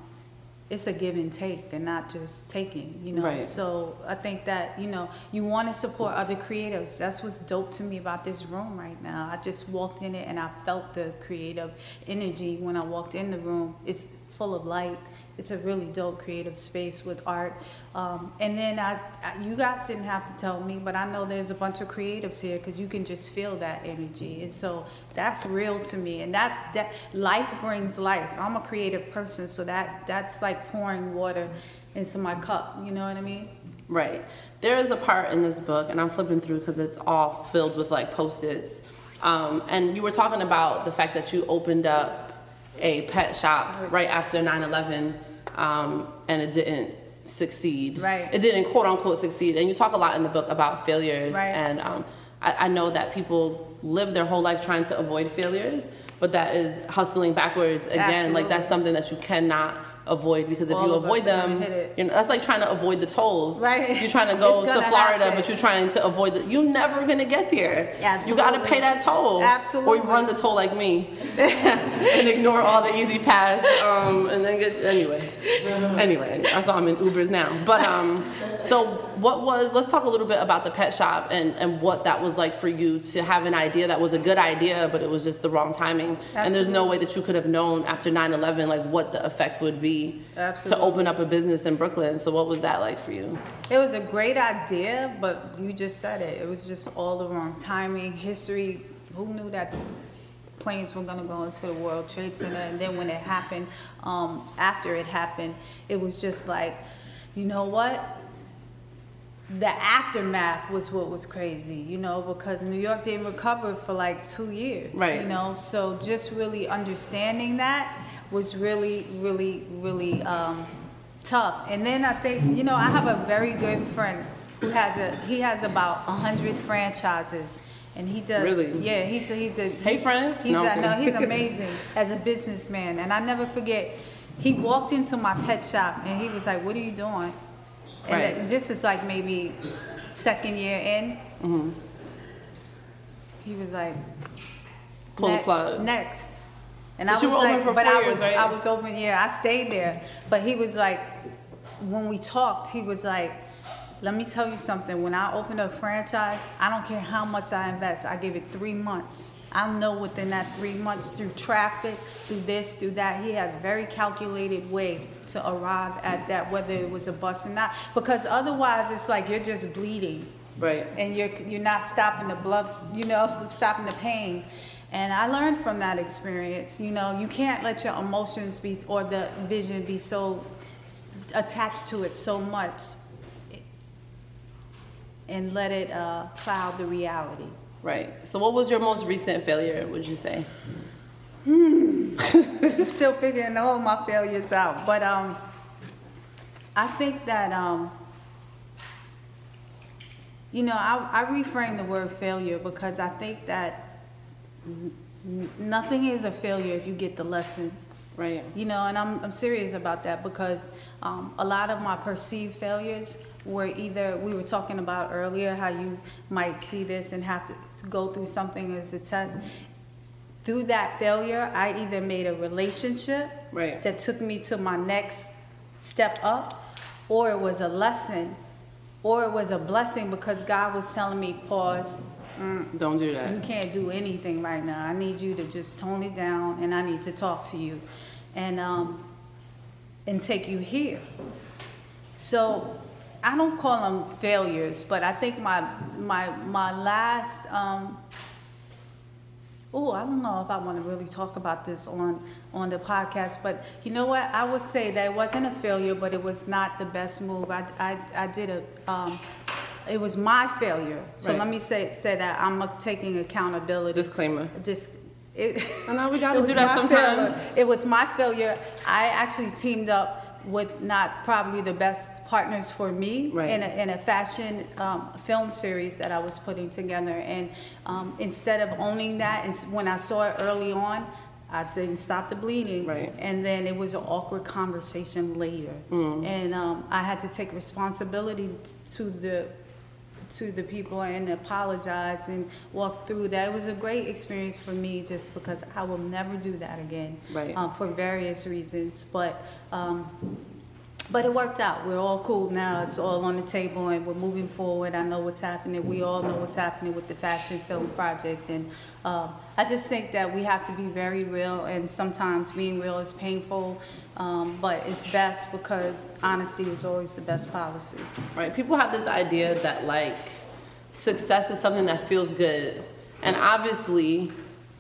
it's a give and take and not just taking, you know. Right. So I think that, you know, you want to support other creatives. That's what's dope to me about this room right now. I just walked in it and I felt the creative energy when I walked in the room. It's full of light. It's a really dope creative space with art. Um, and then I, I, you guys didn't have to tell me, but I know there's a bunch of creatives here because you can just feel that energy. And so that's real to me. And that, that life brings life. I'm a creative person, so that, that's like pouring water into my cup. You know what I mean? Right. There is a part in this book, and I'm flipping through because it's all filled with like post-its. Um, and you were talking about the fact that you opened up a pet shop right after 9/11, um, and it didn't succeed. Right. It didn't quote unquote succeed. And you talk a lot in the book about failures. Right. And um, I, I know that people live their whole life trying to avoid failures, but that is hustling backwards again. Like that's something that you cannot avoid because if All you avoid them, you know, that's like trying to avoid the tolls. Right. You're trying to go to Florida, happen. but you're trying to avoid the. You're never gonna get there. You gotta pay that toll. Absolutely. Or you run the toll like me, and ignore all the E-ZPass, um, and then get anyway. Anyway, that's why I'm in Ubers now. But um, so what was? Let's talk a little bit about the pet shop and and what that was like for you to have an idea that was a good idea, but it was just the wrong timing. And there's no way that you could have known after 9/11 like what the effects would be to open up a business in Brooklyn. So what was that like for you? It was a great idea, but you just said it. It was just all the wrong timing. History, who knew that planes were gonna go into the World Trade Center? And then when it happened, um, after it happened, it was just like, you know what? The aftermath was what was crazy, you know, because New York didn't recover for like two years, Right. you know. So just really understanding that was really, really, really um, tough. And then I think, you know, I have a very good friend who has a he has about a hundred franchises, and he does. Really? Yeah, he's a, he's a Hey, friend. He's No, a, no, he's amazing as a businessman, and I never forget. He walked into my pet shop and he was like, "What are you doing?" And Right. th- this is like maybe second year in. Mm-hmm. He was like, Pull the "Ne- plug." Next. And But I you was were open like, for but four I years, was, right? I was open. Yeah, I stayed there. But he was like, when we talked, he was like, let me tell you something. When I open a franchise, I don't care how much I invest. I give it three months. I know within that three months through traffic, through this, through that, he had a very calculated way to arrive at that, whether it was a bus or not. Because otherwise, it's like you're just bleeding Right. and you're you're not stopping the blood, you know, stopping the pain. And I learned from that experience. You know, you can't let your emotions be or the vision be so attached to it so much, and let it uh, cloud the reality. Right. So what was your most recent failure? Would you say? I'm still figuring all my failures out, but um, I think that um, you know, I, I reframe the word failure because I think that nothing is a failure if you get the lesson. Right. You know, and I'm, I'm serious about that because um, a lot of my perceived failures were either, we were talking about earlier, how you might see this and have to, to go through something as a test. Through that failure, I either made a relationship Right. that took me to my next step up, or it was a lesson, or it was a blessing because God was telling me, pause, mm, Don't do that. you can't do anything right now. I need you to just tone it down and I need to talk to you and um and take you here. So I don't call them failures, but I think my my my last um Oh, I don't know if I want to really talk about this on on the podcast, but you know what? I would say that it wasn't a failure, but it was not the best move. I I, I did a um, it was my failure. So Right. let me say say that I'm taking accountability. Disclaimer. It. I know we gotta was do that my sometimes. failure. It was my failure. I actually teamed up with not probably the best partners for me Right. in, a, in a fashion um, film series that I was putting together. And um, instead of owning that, and when I saw it early on, I didn't stop the bleeding. Right. And then it was an awkward conversation later. Mm. And um, I had to take responsibility to the to the people and apologize and walk through that. It was a great experience for me just because I will never do that again. Right. Um, for various reasons. But um, but it worked out. We're all cool now. It's all on the table and we're moving forward. I know what's happening. We all know what's happening with the fashion film project. And um, I just think that we have to be very real and sometimes being real is painful. Um, but it's best because honesty is always the best policy. right? People have this idea that like success is something that feels good, and obviously,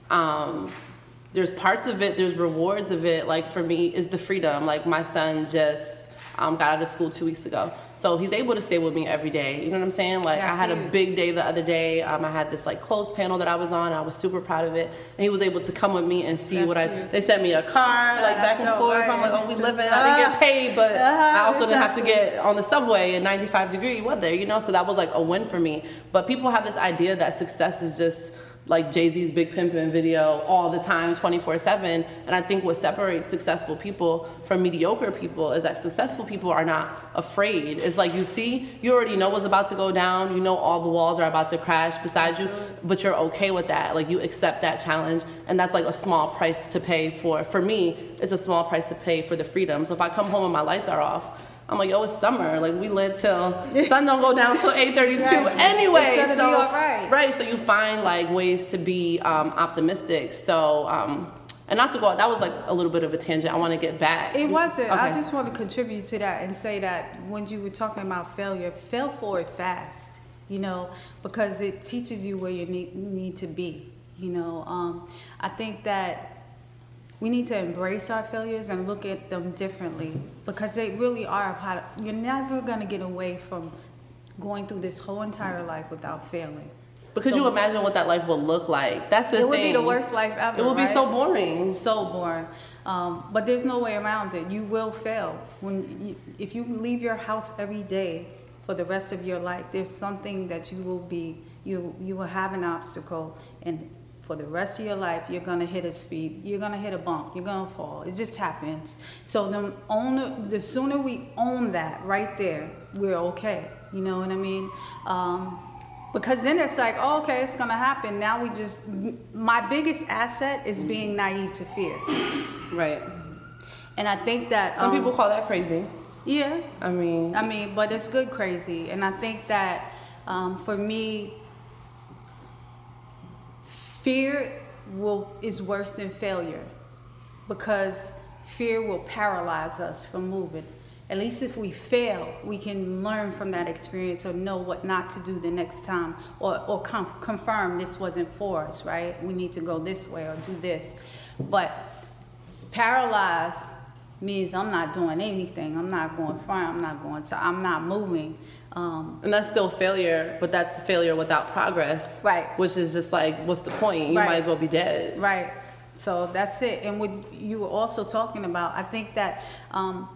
um, there's parts of it, there's rewards of it. Like for me, is the freedom. Like my son just um, got out of school two weeks ago. So he's able to stay with me every day. You know what I'm saying? Like I That's had a big day the other day. Um, I had this like closed panel that I was on. I was super proud of it. And he was able to come with me and see That's what I. huge. They sent me a car, like that's back and forth. right. I'm like, oh, we living. I didn't get paid, but Uh-huh, I also didn't have to get on the subway in 95 degree weather, you know? So that was like a win for me. But people have this idea that success is just like Jay Z's Big Pimpin' video all the time, 24 7. And I think what separates successful people from mediocre people is that successful people are not afraid. It's like you see, you already know what's about to go down, you know all the walls are about to crash beside you, but you're okay with that. Like you accept that challenge. And that's like a small price to pay for, for me, it's a small price to pay for the freedom. So if I come home and my lights are off, I'm like, yo, it's summer. Like we live till sun don't go down till 8:32 Right. anyway. It's gonna be so right. right. So you find like ways to be um, optimistic. So um, and not to go. out, That was like a little bit of a tangent. I want to get back. It wasn't. I just want to contribute to that and say that when you were talking about failure, fail forward fast, you know, because it teaches you where you need, need to be. You know, um, I think that we need to embrace our failures and look at them differently because they really are a part of, you're never going to get away from going through this whole entire life without failing. But could So- you imagine what that life would look like? That's the It thing. would be the worst life ever. It would be so boring. so boring. Um, but there's no way around it. You will fail when you, if you leave your house every day for the rest of your life. There's something that you will be you you will have an obstacle, and for the rest of your life you're gonna hit a speed. You're gonna hit a bump. You're gonna fall. It just happens. So the owner, the sooner we own that right there, we're okay. You know what I mean? Um, because then it's like, oh, okay, it's gonna happen. Now we just, my biggest asset is being naive to fear, Right. and I think that Some um, people call that crazy. yeah, I mean, I mean, but it's good crazy, and I think that um, for me, fear will is worse than failure because fear will paralyze us from moving. At least if we fail, we can learn from that experience or know what not to do the next time or, or com- confirm this wasn't for us, right? We need to go this way or do this. But paralyzed means I'm not doing anything. I'm not going front. I'm not going to, I'm not moving. Um, and that's still failure, but that's failure without progress. Right. Which is just like, what's the point? You Right. might as well be dead. Right. So that's it. And what you were also talking about, I think that um,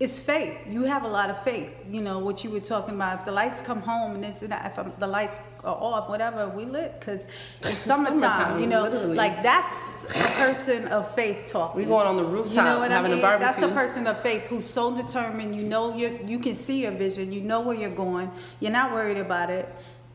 it's faith. You have a lot of faith. You know what you were talking about. If the lights come home and this and that, if um, the lights are off, whatever, we lit because it's summertime. Summertime, you know, literally. like that's a person of faith talking. We going on the rooftop, having a barbecue. That's a person of faith who's so determined. You know, you you can see your vision. You know where you're going. You're not worried about it.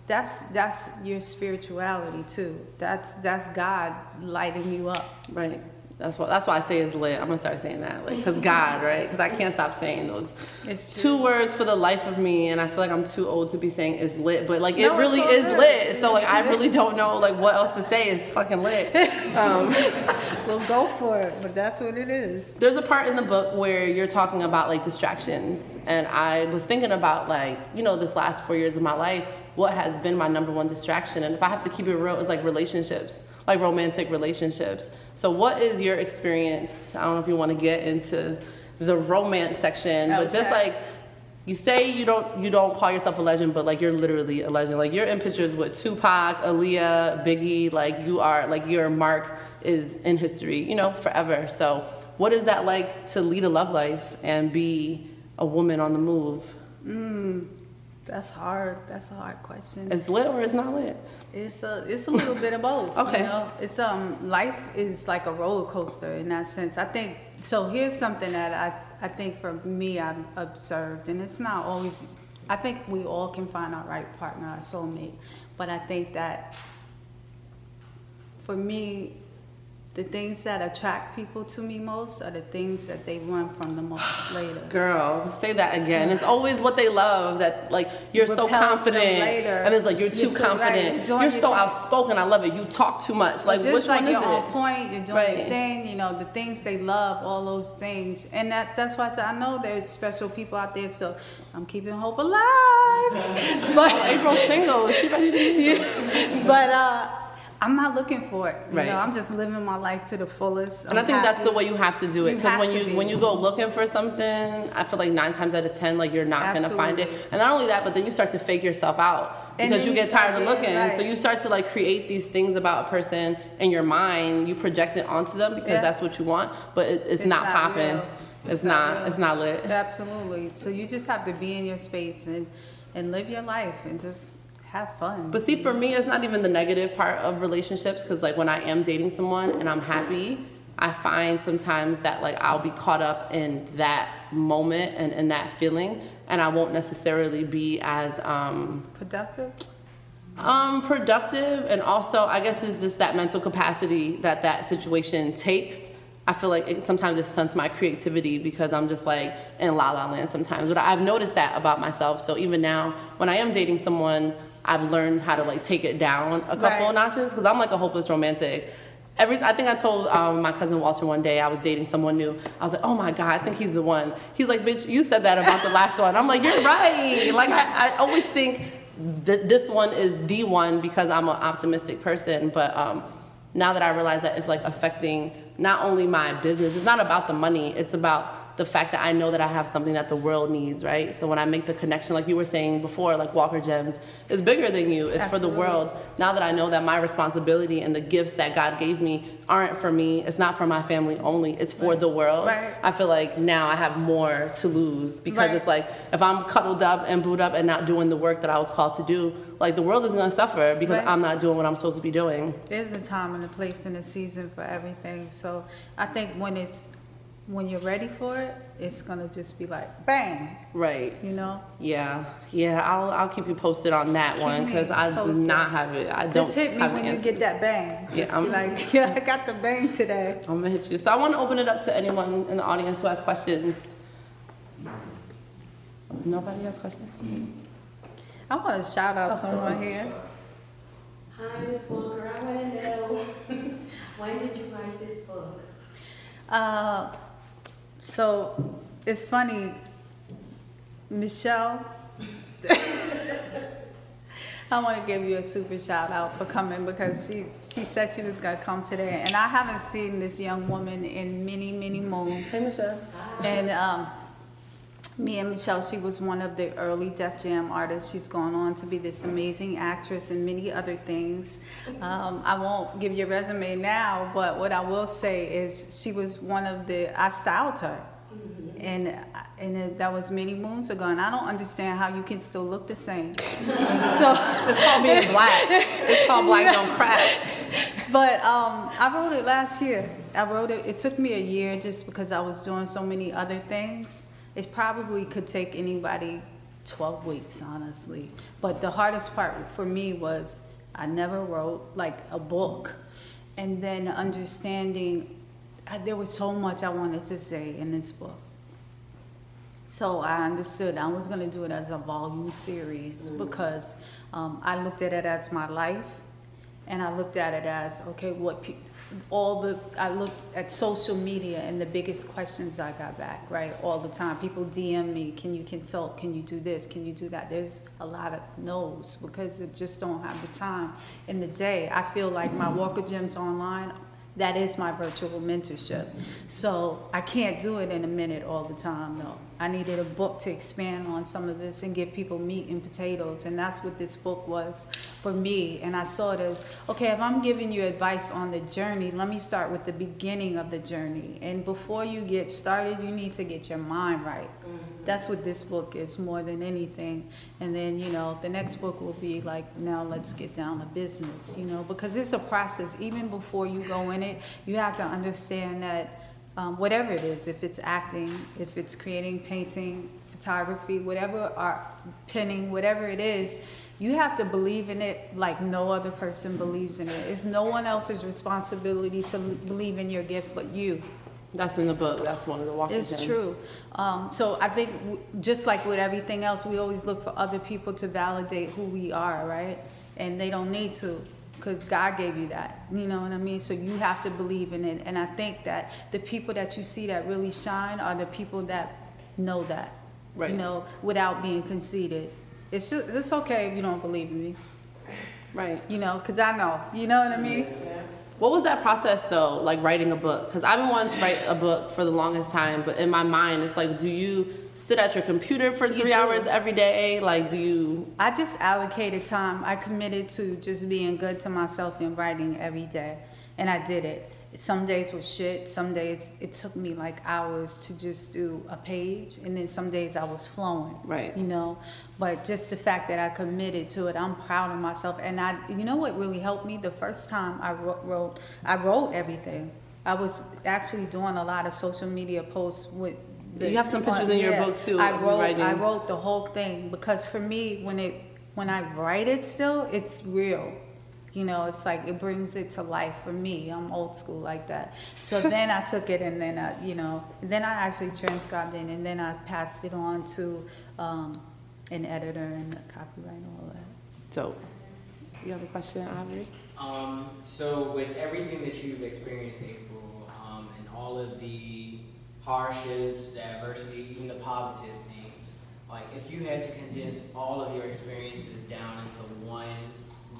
That's that's your spirituality too. That's that's God lighting you up. Right. That's what. That's why I say it's lit. I'm gonna start saying that, like, cause God, right? Because I can't stop saying those It's two words for the life of me, and I feel like I'm too old to be saying it's lit, but like it No, really all is good. lit. So like I really don't know like what else to say. It's fucking lit. Um, We'll go for it, but that's what it is. there's a part in the book where you're talking about like distractions, and I was thinking about like you know this last four years of my life, what has been my number one distraction, and if I have to keep it real, it's like relationships, like romantic relationships. So what is your experience? I don't know if you want to get into the romance section, but just like you say you don't you don't call yourself a legend, but like you're literally a legend. Like you're in pictures with Tupac, Aaliyah, Biggie. Like you are like your mark is in history, you know, forever. So what is that like to lead a love life and be a woman on the move? Hmm, that's hard. That's a hard question. Is lit or is not lit? It's a it's a little bit of both. Okay. You know? It's um life is like a roller coaster in that sense. I think so. Here's something that I I think for me I've observed, and it's not always. I think we all can find our right partner, our soulmate, but I think that for me, the things that attract people to me most are the things that they run from the most later. Girl, say that again. It's always what they love that like you're so Repels them confident, later. and it's like you're too You're so- right, confident. you're you're your so outspoken. I love it. You talk too much. Like just which like one is you're on it? point, you're doing Right. your thing, you know, the things they love, all those things. And that that's why I said I know there's special people out there, so I'm keeping hope alive. but April single. Is she ready to meet? but uh I'm not looking for it. You Right. know, I'm just living my life to the fullest. And I I'm think that's the way you have to do it. Because when you be. when you go looking for something, I feel like nine times out of ten, like you're not gonna find it. And not only that, but then you start to fake yourself out because you you get tired of looking. right. So you start to like create these things about a person in your mind. You project it onto them because Yeah. that's what you want, but it, it's, It's not, not popping. It's, It's not. not it's not lit. Absolutely. So you just have to be in your space and and live your life and just have fun. But see, for me, it's not even the negative part of relationships because, like, when I am dating someone and I'm happy, I find sometimes that, like, I'll be caught up in that moment and in that feeling, and I won't necessarily be as um, productive. um, productive. And also, I guess it's just that mental capacity that that situation takes. I feel like it, sometimes it stunts my creativity because I'm just like in la la land sometimes. But I've noticed that about myself. So even now, when I am dating someone, I've learned how to like take it down a couple Right. of notches because I'm like a hopeless romantic. Every, I think I told um, my cousin Walter one day I was dating someone new. I was like, oh my God, I think he's the one. He's like, bitch, you said that about the last one. I'm like, you're right. Like, I, I always think that this one is the one because I'm an optimistic person. But um, now that I realize that it's like affecting not only my business, it's not about the money, it's about the fact that I know that I have something that the world needs, right? So when I make the connection, like you were saying before, like Walker Gems is bigger than you, it's for the world. Now that I know that my responsibility and the gifts that God gave me aren't for me, it's not for my family only, it's for the world. Right. I feel like now I have more to lose because Right. it's like if I'm cuddled up and booed up and not doing the work that I was called to do, like the world is gonna suffer because Right. I'm not doing what I'm supposed to be doing. There's a time and a place and a season for everything. So I think when it's when you're ready for it, it's gonna just be like bang, Right. you know. Yeah, yeah. I'll I'll keep you posted on that Keep one because I do not have it. I don't Just hit me when the you get that bang. Just Yeah, I'm- like, yeah, I got the bang today. I'm gonna hit you. So I want to open it up to anyone in the audience who has questions. Nobody has questions. I want to shout out someone here. Hi, Ms. Walker. I want to know when did you write this book? Uh, so it's funny, Michelle. I want to give you a super shout out for coming because she she said she was gonna come today, and I haven't seen this young woman in many many moons. Hey Michelle. And um, me and Michelle, she was one of the early Def Jam artists. She's gone on to be this amazing actress and many other things. Um, I won't give your resume now, but what I will say is she was one of the, I styled her. And, and it, that was many moons ago, and I don't understand how you can still look the same. so, It's called being black. It's called black don't crack. But um, I wrote it last year. I wrote it. It took me a year just because I was doing so many other things. It probably could take anybody 12 weeks, honestly. But the hardest part for me was I never wrote like a book, and then understanding I, there was so much I wanted to say in this book. So I understood I was going to do it as a volume series because um, I looked at it as my life, and I looked at it as okay, what pe- all the I looked at social media and the biggest questions I got back right all the time. People DM me, can you consult? Can you do this? Can you do that? There's a lot of no's because it just don't have the time in the day. I feel like my Walker Gems online that is my virtual mentorship. So I can't do it in a minute all the time, no. I needed a book to expand on some of this and give people meat and potatoes, and that's what this book was for me. And I saw it as, okay, if I'm giving you advice on the journey, let me start with the beginning of the journey. And before you get started, you need to get your mind right. Mm-hmm. That's what this book is more than anything. And then, you know, the next book will be like, now let's get down to business, you know, because it's a process. Even before you go in it, you have to understand that um, whatever it is, if it's acting, if it's creating, painting, photography, whatever art, pinning, whatever it is, you have to believe in it like no other person believes in it. It's no one else's responsibility to l- believe in your gift but you. That's in the book. That's one of the walking It's gems. true. Um, so I think w- just like with everything else, we always look for other people to validate who we are, right? And they don't need to, because God gave you that. You know what I mean? So you have to believe in it. And I think that the people that you see that really shine are the people that know that. Right. You know, without being conceited. It's just, it's okay if you don't believe in me. Right. You know, because I know. You know what I mean? What was that process though, like writing a book? Because I've been wanting to write a book for the longest time, but in my mind, it's like, do you sit at your computer for three hours every day? Like, do you? I just allocated time. I committed to just being good to myself and writing every day. And I did it. Some days was shit. Some days it took me like hours to just do a page. And then some days I was flowing. Right. You know? But just the fact that I committed to it, I'm proud of myself. And I, you know what really helped me? The first time I wrote I wrote everything. I was actually doing a lot of social media posts with. The- You have some pictures in your Yeah. book, too, I wrote. I wrote the whole thing because for me, when it when I write it, still it's real. You know, it's like it brings it to life for me. I'm old school like that. So then I took it and then I, you know, then I actually transcribed it and then I passed it on to um, an editor and a copyright and all that. Dope. You have a question, Aubrey? Um, so with everything that you've experienced, April, um, and all of the hardships, the adversity, even the positive things, like if you had to condense all of your experiences down into one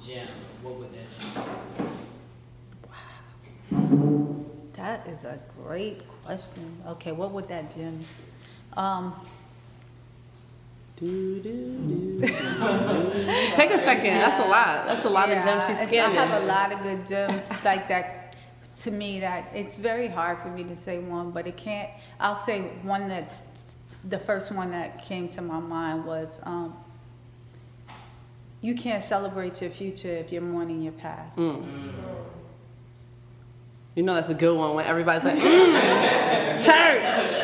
gem, what would that gem be? That is a great question. Okay, what would that gem? Um, Do, do, do, do. Take a second. That's a lot. That's a lot of gems she's Yeah, it's- I have a lot of good gems like that. To me, that it's very hard for me to say one, but it can't. I'll say one that's the first one that came to my mind was um, you can't celebrate your future if you're mourning your past. Mm. You know that's a good one when everybody's like, mm, church.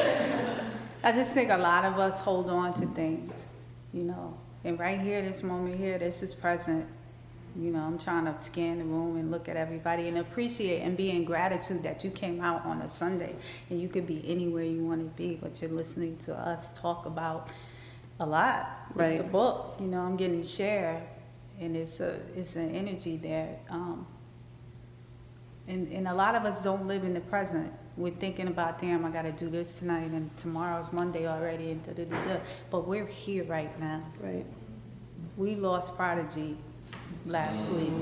I just think a lot of us hold on to things, you know. And right here, this moment here, this is present. You know, I'm trying to scan the room and look at everybody and appreciate and be in gratitude that you came out on a Sunday and you could be anywhere you want to be, but you're listening to us talk about a lot. Right. The book, you know, I'm getting to share, and it's a it's an energy there. Um, and, and a lot of us don't live in the present. We're thinking about, damn, I got to do this tonight, and tomorrow's Monday already, and da da da da. But we're here right now. Right. We lost Prodigy last week.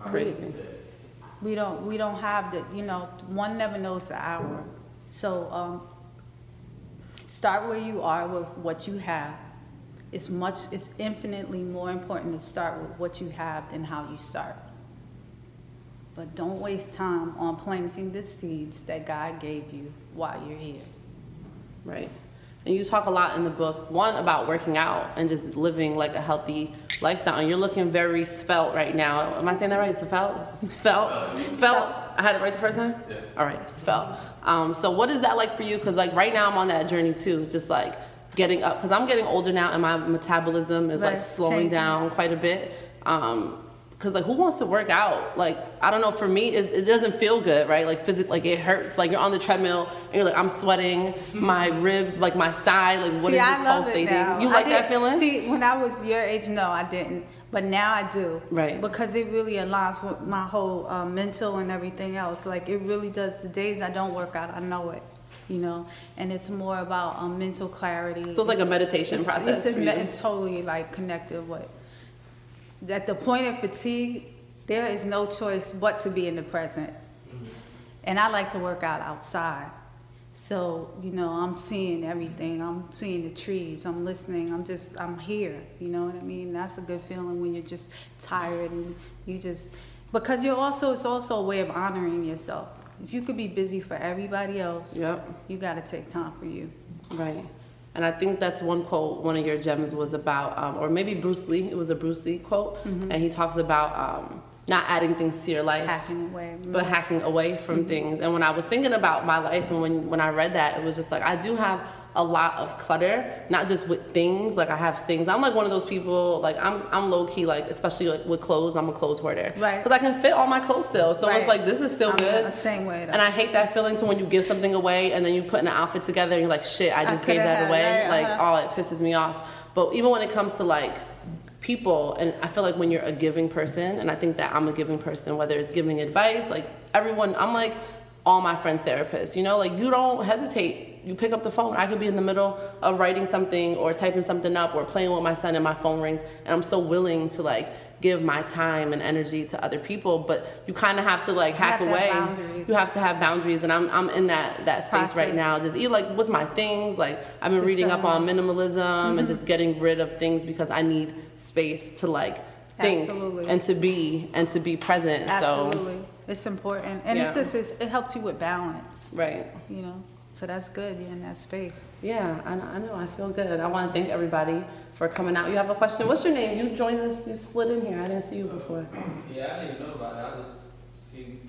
Crazy. We don't, we don't have the, you know, one never knows the hour. So, um, start where you are with what you have. It's much, it's infinitely more important to start with what you have than how you start. But don't waste time on planting the seeds that God gave you while you're here. Right. And you talk a lot in the book, one about working out and just living like a healthy lifestyle. And you're looking very svelte right now. Am I saying that right? Svelte? Svelte? Svelte? I had it right the first time? Yeah. All right, svelte. Um, so what is that like for you? Because like right now I'm on that journey too, just like getting up. Because I'm getting older now and my metabolism is like slowing changing. down quite a bit. Um, Cause like who wants to work out? Like I don't know. For me, it, it doesn't feel good, right? Like physically, like it hurts. Like you're on the treadmill and you're like, I'm sweating. My rib, like my side, like what is See, I this pulsating? You I like that feeling? See, when I was your age, no, I didn't. But now I do. Right. Because it really aligns with my whole uh, mental and everything else. Like it really does. The days I don't work out, I know it. You know, and it's more about um, mental clarity. So it's like a meditation it's, process It's, you. it's totally like connected with. At the point of fatigue, there is no choice but to be in the present. Mm-hmm. And I like to work out outside. So, you know, I'm seeing everything. I'm seeing the trees. I'm listening. I'm just, I'm here. You know what I mean? That's a good feeling when you're just tired and you just, because you're also, it's also a way of honoring yourself. If you could be busy for everybody else, Yep. you got to take time for you. Right. And I think that's one quote, one of your gems was about, um, or maybe Bruce Lee, it was a Bruce Lee quote. And he talks about um, not adding things to your life, Hacking away. but hacking away from things. And when I was thinking about my life and when, when I read that, it was just like, I do have a lot of clutter, not just with things. Like I have things. I'm like one of those people. Like I'm I'm low key. Like especially like with clothes, I'm a clothes hoarder. Right. Because I can fit all my clothes still. So it's like this is still I'm good. same way. though. And I hate that feeling to when you give something away and then you put an outfit together and you're like, shit, I just gave that away. that, Like, uh-huh. oh, it pisses me off. But even when it comes to like people, and I feel like when you're a giving person, and I think that I'm a giving person, whether it's giving advice, like everyone, I'm like all my friends' therapists, you know, like you don't hesitate. You pick up the phone. I could be in the middle of writing something or typing something up or playing with my son and my phone rings, and I'm so willing to like give my time and energy to other people, but you kind of have to like hack have away. You have to have boundaries, and I'm I'm in that that space right now. Just even like with my things, like I've been reading up on minimalism Mm-hmm. and just getting rid of things because I need space to like think Absolutely. and to be and to be present. Absolutely. It's important. And Yeah. it just is, it helps you with balance, right, you know? So that's good. You're in that space. yeah, I know, I know. I feel good. I want to thank everybody for coming out. You have a question? What's your name? You joined us. You slid in here. I didn't see you before. Yeah, I didn't even know about it. I just see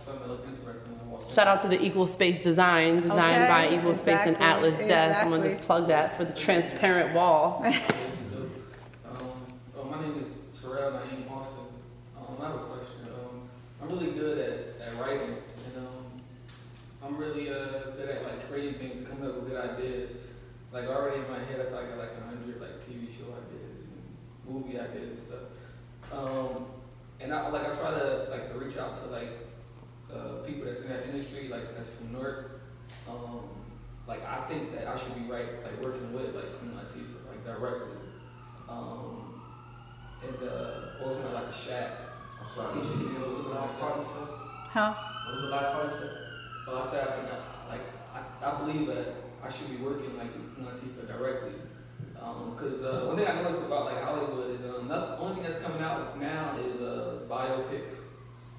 something that looked interesting and I. Shout out to the Equal Space Design, designed Okay, by Equal Space and exactly, Atlas Desk. Someone just exactly. plugged that for the transparent wall. Um, oh, my name is Terrell Naeem Austin. Um, I have a question. Um, I'm really good at, at writing, and I'm really uh, good at like creating things and coming up with good ideas. Like already in my head, I thought got like a hundred like TV show ideas and movie ideas and stuff. Um, and I like I try to like to reach out to like uh, people that's in that industry, like that's from Newark. Um, like I think that I should be right, like working with like Queen Latifah, like directly. Um, and uh, also like a shack, I'm sorry. teaching kids. What was the last part you said? Huh? What was the last part you said? But I said I think I, like I, I believe that I should be working like Latifah directly. Because uh, one thing I noticed about like Hollywood is um, the only thing that's coming out now is uh, biopics,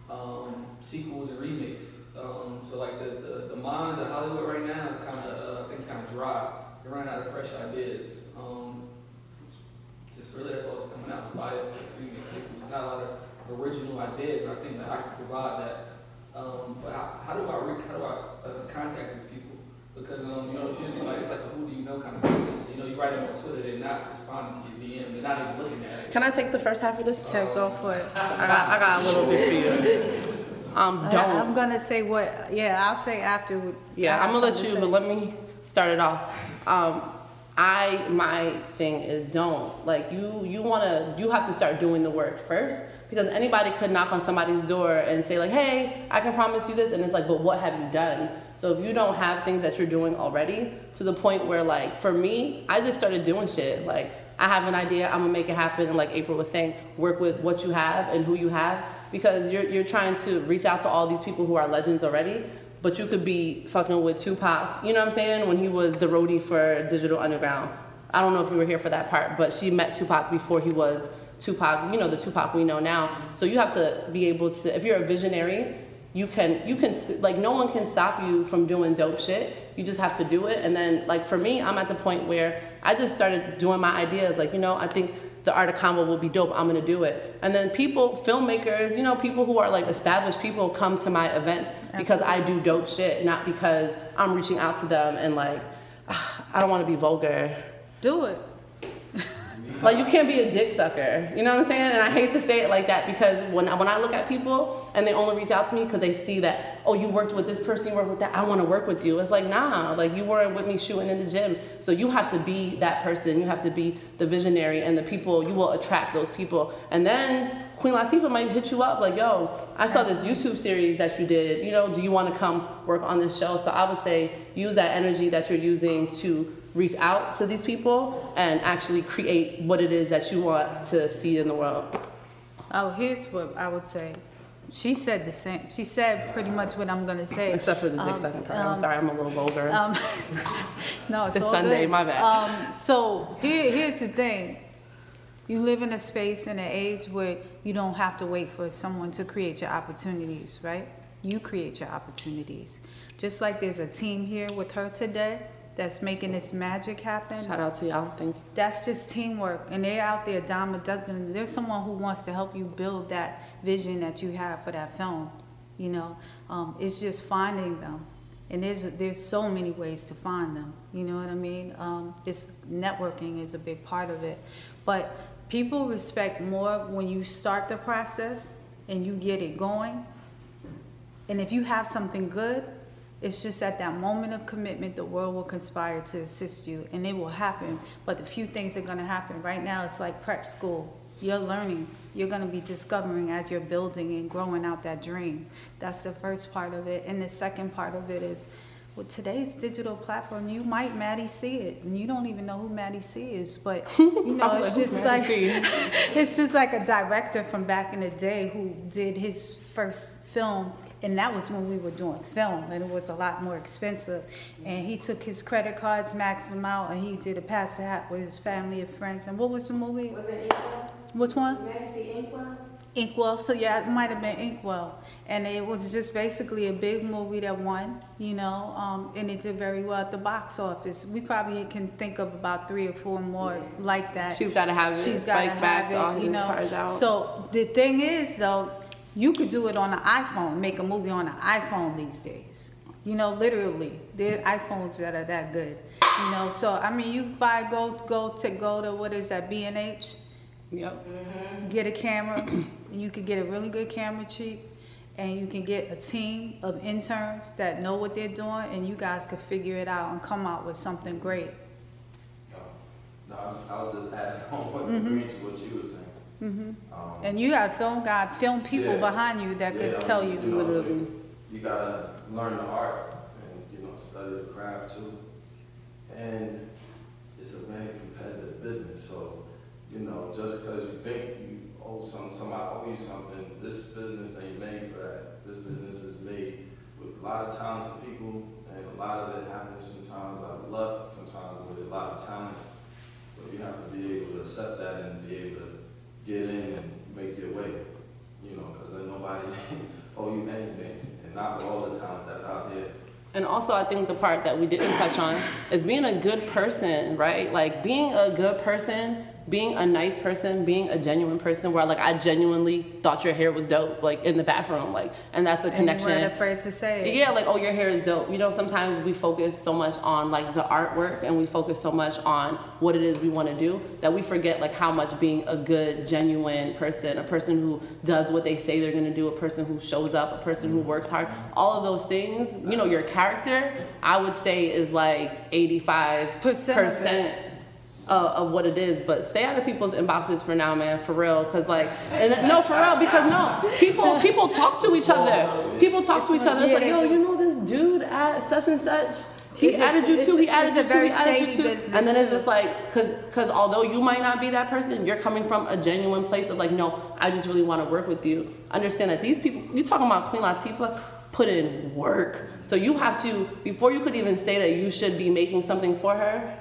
um, sequels, and remakes. Um, so like the, the, the minds of Hollywood right now is kind of uh, I think kind of dry. They're running out of fresh ideas. Um, just really that's all that's coming out. Biopics, remakes, sequels. Not a lot of original ideas, and I think that I can provide that. Um, but how, how do I re- how do I uh, contact these people? Because um, you know, it's usually like it's like a who do you know kind of business. You know, you write them on Twitter, they're not responding to your DM, they're not even looking at it. Can I take the first half of this? So go for it. I got, I got a little bit for you. Um, I- don't. I'm gonna say what, yeah, I'll say after. Yeah, I I'm gonna let you, but let me start it off. Um, I my thing is don't like you. You wanna you have to start doing the work first because anybody could knock on somebody's door and say like, hey, I can promise you this, and it's like, but what have you done? So if you don't have things that you're doing already, to the point where like for me, I just started doing shit like. I have an idea, I'm gonna make it happen, and like April was saying, work with what you have and who you have, because you're you're trying to reach out to all these people who are legends already, but you could be fucking with Tupac, you know what I'm saying, when he was the roadie for Digital Underground. I don't know if you were here for that part, but she met Tupac before he was Tupac, you know, the Tupac we know now. So you have to be able to, if you're a visionary, you can, you can, like, no one can stop you from doing dope shit. You just have to do it. And then, like, for me, I'm at the point where I just started doing my ideas. Like, you know, I think the art of combo will be dope. I'm gonna do it. And then people, filmmakers, you know, people who are like established people come to my events because I do dope shit, not because I'm reaching out to them and like, I don't want to be vulgar. Do it. Like you can't be a dick sucker. You know what I'm saying? And I hate to say it like that because when I, when I look at people and they only reach out to me because they see that oh you worked with this person, you worked with that, I want to work with you. It's like nah, like you weren't with me shooting in the gym. So you have to be that person. You have to be the visionary and the people. You will attract those people. And then Queen Latifah might hit you up like yo, I saw this YouTube series that you did. You know, do you want to come work on this show? So I would say use that energy that you're using to reach out to these people and actually create what it is that you want to see in the world. Oh, here's what I would say. She said the same. She said pretty much what I'm gonna say. Except for the Um, sucking part. I'm um, sorry, I'm a little vulgar. Um, no, it's It's Sunday, good. my bad. Um, so here, here's the thing. You live in a space and an age where you don't have to wait for someone to create your opportunities, right? You create your opportunities. Just like there's a team here with her today that's making this magic happen. Shout out to y'all. Thank you. That's just teamwork, and they're out there dime a dozen. There's someone who wants to help you build that vision that you have for that film. You know, um, it's just finding them, and there's there's so many ways to find them. You know what I mean? Um, it's networking is a big part of it, but people respect more when you start the process and you get it going. And if you have something good, it's just at that moment of commitment, the world will conspire to assist you, and it will happen. But the few things are going to happen. Right now, it's like prep school. You're learning. You're going to be discovering as you're building and growing out that dream. That's the first part of it. And the second part of it is, with today's digital platform, you might Maddie see it, and you don't even know who Maddie C is. But you know, it's like, just like it's just like a director from back in the day who did his first film and that was when we were doing film and it was a lot more expensive and he took his credit cards maxed them out and he did a pass the hat with his family and friends and what was the movie Was it Inkwell? which one Was Madison Inkwell? inkwell so yeah it might have been inkwell and it was just basically a big movie that won you know um, and it did very well at the box office we probably can think of about three or four more like that She's got to have it. She's got to Spike backs have it, his you know. out. So the thing is, though, you could do it on an iPhone, make a movie on an iPhone these days. You know, literally, there are iPhones that are that good. You know, so I mean, you buy go go to go to what is that B and H, yep. Mm-hmm. get a camera, and you could get a really good camera cheap. And you can get a team of interns that know what they're doing, and you guys could figure it out and come out with something great. No, I was, I was just adding on what, mm-hmm. agreeing to what you were saying. Hmm Um, And you got film guy, film people Yeah. behind you that could yeah, tell I you. know, so you gotta learn the art and you know study the craft too. And it's a very competitive business, so you know just because you think you owe some somebody owe you something, this business ain't made for that. This business is made with a lot of talented people, and a lot of it happens sometimes out of luck, sometimes with a lot of talent. But you have to be able to accept that and be able to get in and make your way, you know, because then nobody owe you anything, and not all the talent that's out here. And also, I think the part that we didn't touch on is being a good person, right? Like being a good person, being a nice person, being a genuine person. Where like I genuinely thought your hair was dope, like in the bathroom, like, and that's a And you connection. weren't afraid to say it. Yeah, like, oh, your hair is dope. You know, sometimes we focus so much on like the artwork and we focus so much on what it is we want to do that we forget like how much being a good, genuine person, a person who does what they say they're going to do, a person who shows up, a person who works hard, all of those things, you know, your character, I would say is like 85% Percent. Uh, of what it is, but stay out of people's inboxes for now, man, for real. Cause like, and th- no, for real, because no, people people talk to each other. People talk to each other. It's like, yo, you know this dude at such and such. He It's added you too. He added a you too. very He added you too. And then it's just like, cause, cause although you might not be that person, you're coming from a genuine place of like, no, I just really want to work with you. Understand that these people, you talking about Queen Latifah, put in work. So you have to, before you could even say that you should be making something for her,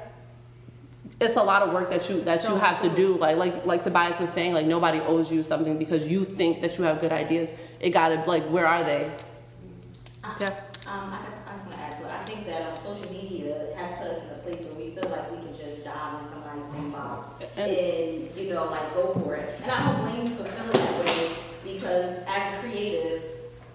it's a lot of work that you that you So- have to do. Like like like Tobias was saying, like nobody owes you something because you think that you have good ideas. It gotta like where are they? Def- Um, I just, I just wanna add to it, I think that, um, social media has put us in a place where we feel like we can just dive in somebody's inbox And- and, you know, like, go for it. And I don't blame you for feeling that way, because as a creative,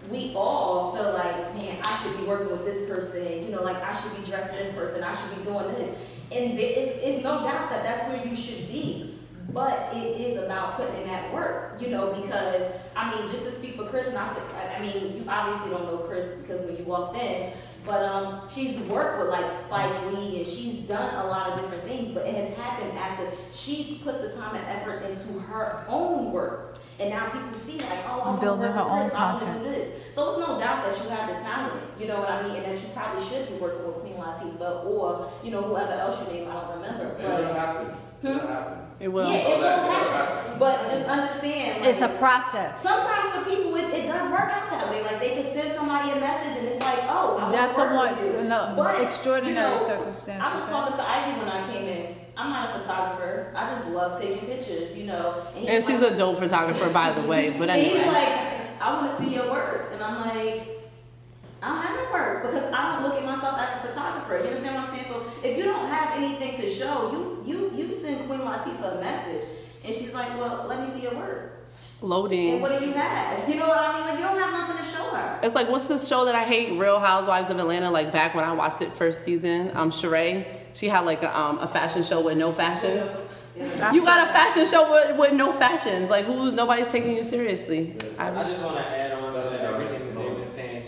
we all feel like, man, I should be working with this person, you know, like, I should be dressing this person, I should be doing this. And there is, it's no doubt that that's where you should be, but it is about putting in that work, you know, because, I mean, just to speak for Chris, not that, I- I mean, you obviously don't know Chris because when you walked in, but, um, she's worked with like Spike Lee and she's done a lot of different things, but it has happened after she's put the time and effort into her own work. And now people see like, oh, I want to Building her own this, I want to content. So it's no doubt that you have the talent, you know what I mean, and that you probably should be working with Queen Latifah or, you know, whoever else you name, I don't remember, And it'll but. happen. It'll hmm? happen. It will. Yeah, it will happen. happen. But just understand, like, It's a process. sometimes for people it, it does work out that way. Like they can send somebody a message and it's like, oh, I That's a want to work once, with you. no, But, extraordinary you know, circumstances. I was talking to Ivy when I came in. I'm not a photographer. I just love taking pictures, you know. he And she's like- a dope photographer, by the way. But and he's anyway. like, I want to see your work, and I'm like, I don't have no work because I don't look at myself as a photographer. You understand what I'm saying? So if you don't have anything to show, you you you send Queen Latifah a message, and she's like, well, let me see your work. And Loading. what do you have? You know what I mean? Like you don't have nothing to show her. It's like what's this show that I hate? Real Housewives of Atlanta. Like back when I watched it first season, um, Sheree. She had like a, um, a fashion show with no fashions. I You got a fashion show with, with no fashions. Like who? Nobody's taking you seriously. I I, just want to add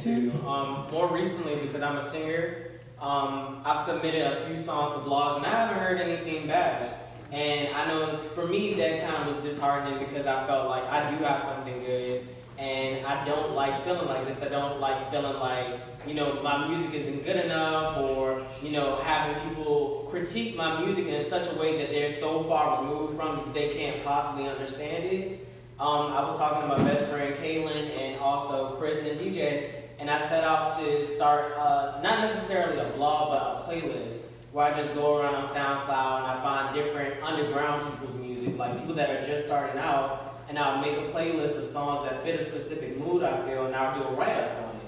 been too. Um, more recently, because I'm a singer, um, I've submitted a few songs to blogs and I haven't heard anything back. And I know for me that kind of was disheartening because I felt like I do have something good and I don't like feeling like this. I don't like feeling like, you know, my music isn't good enough or, you know, having people critique my music in such a way that they're so far removed from it that they can't possibly understand it. Um, I was talking to my best friend Kaylin and also Chris and DJ, and I set out to start uh, not necessarily a blog, but a playlist where I just go around on SoundCloud and I find different underground people's music, like people that are just starting out, and I'll make a playlist of songs that fit a specific mood I feel, and I'll do a write up on it.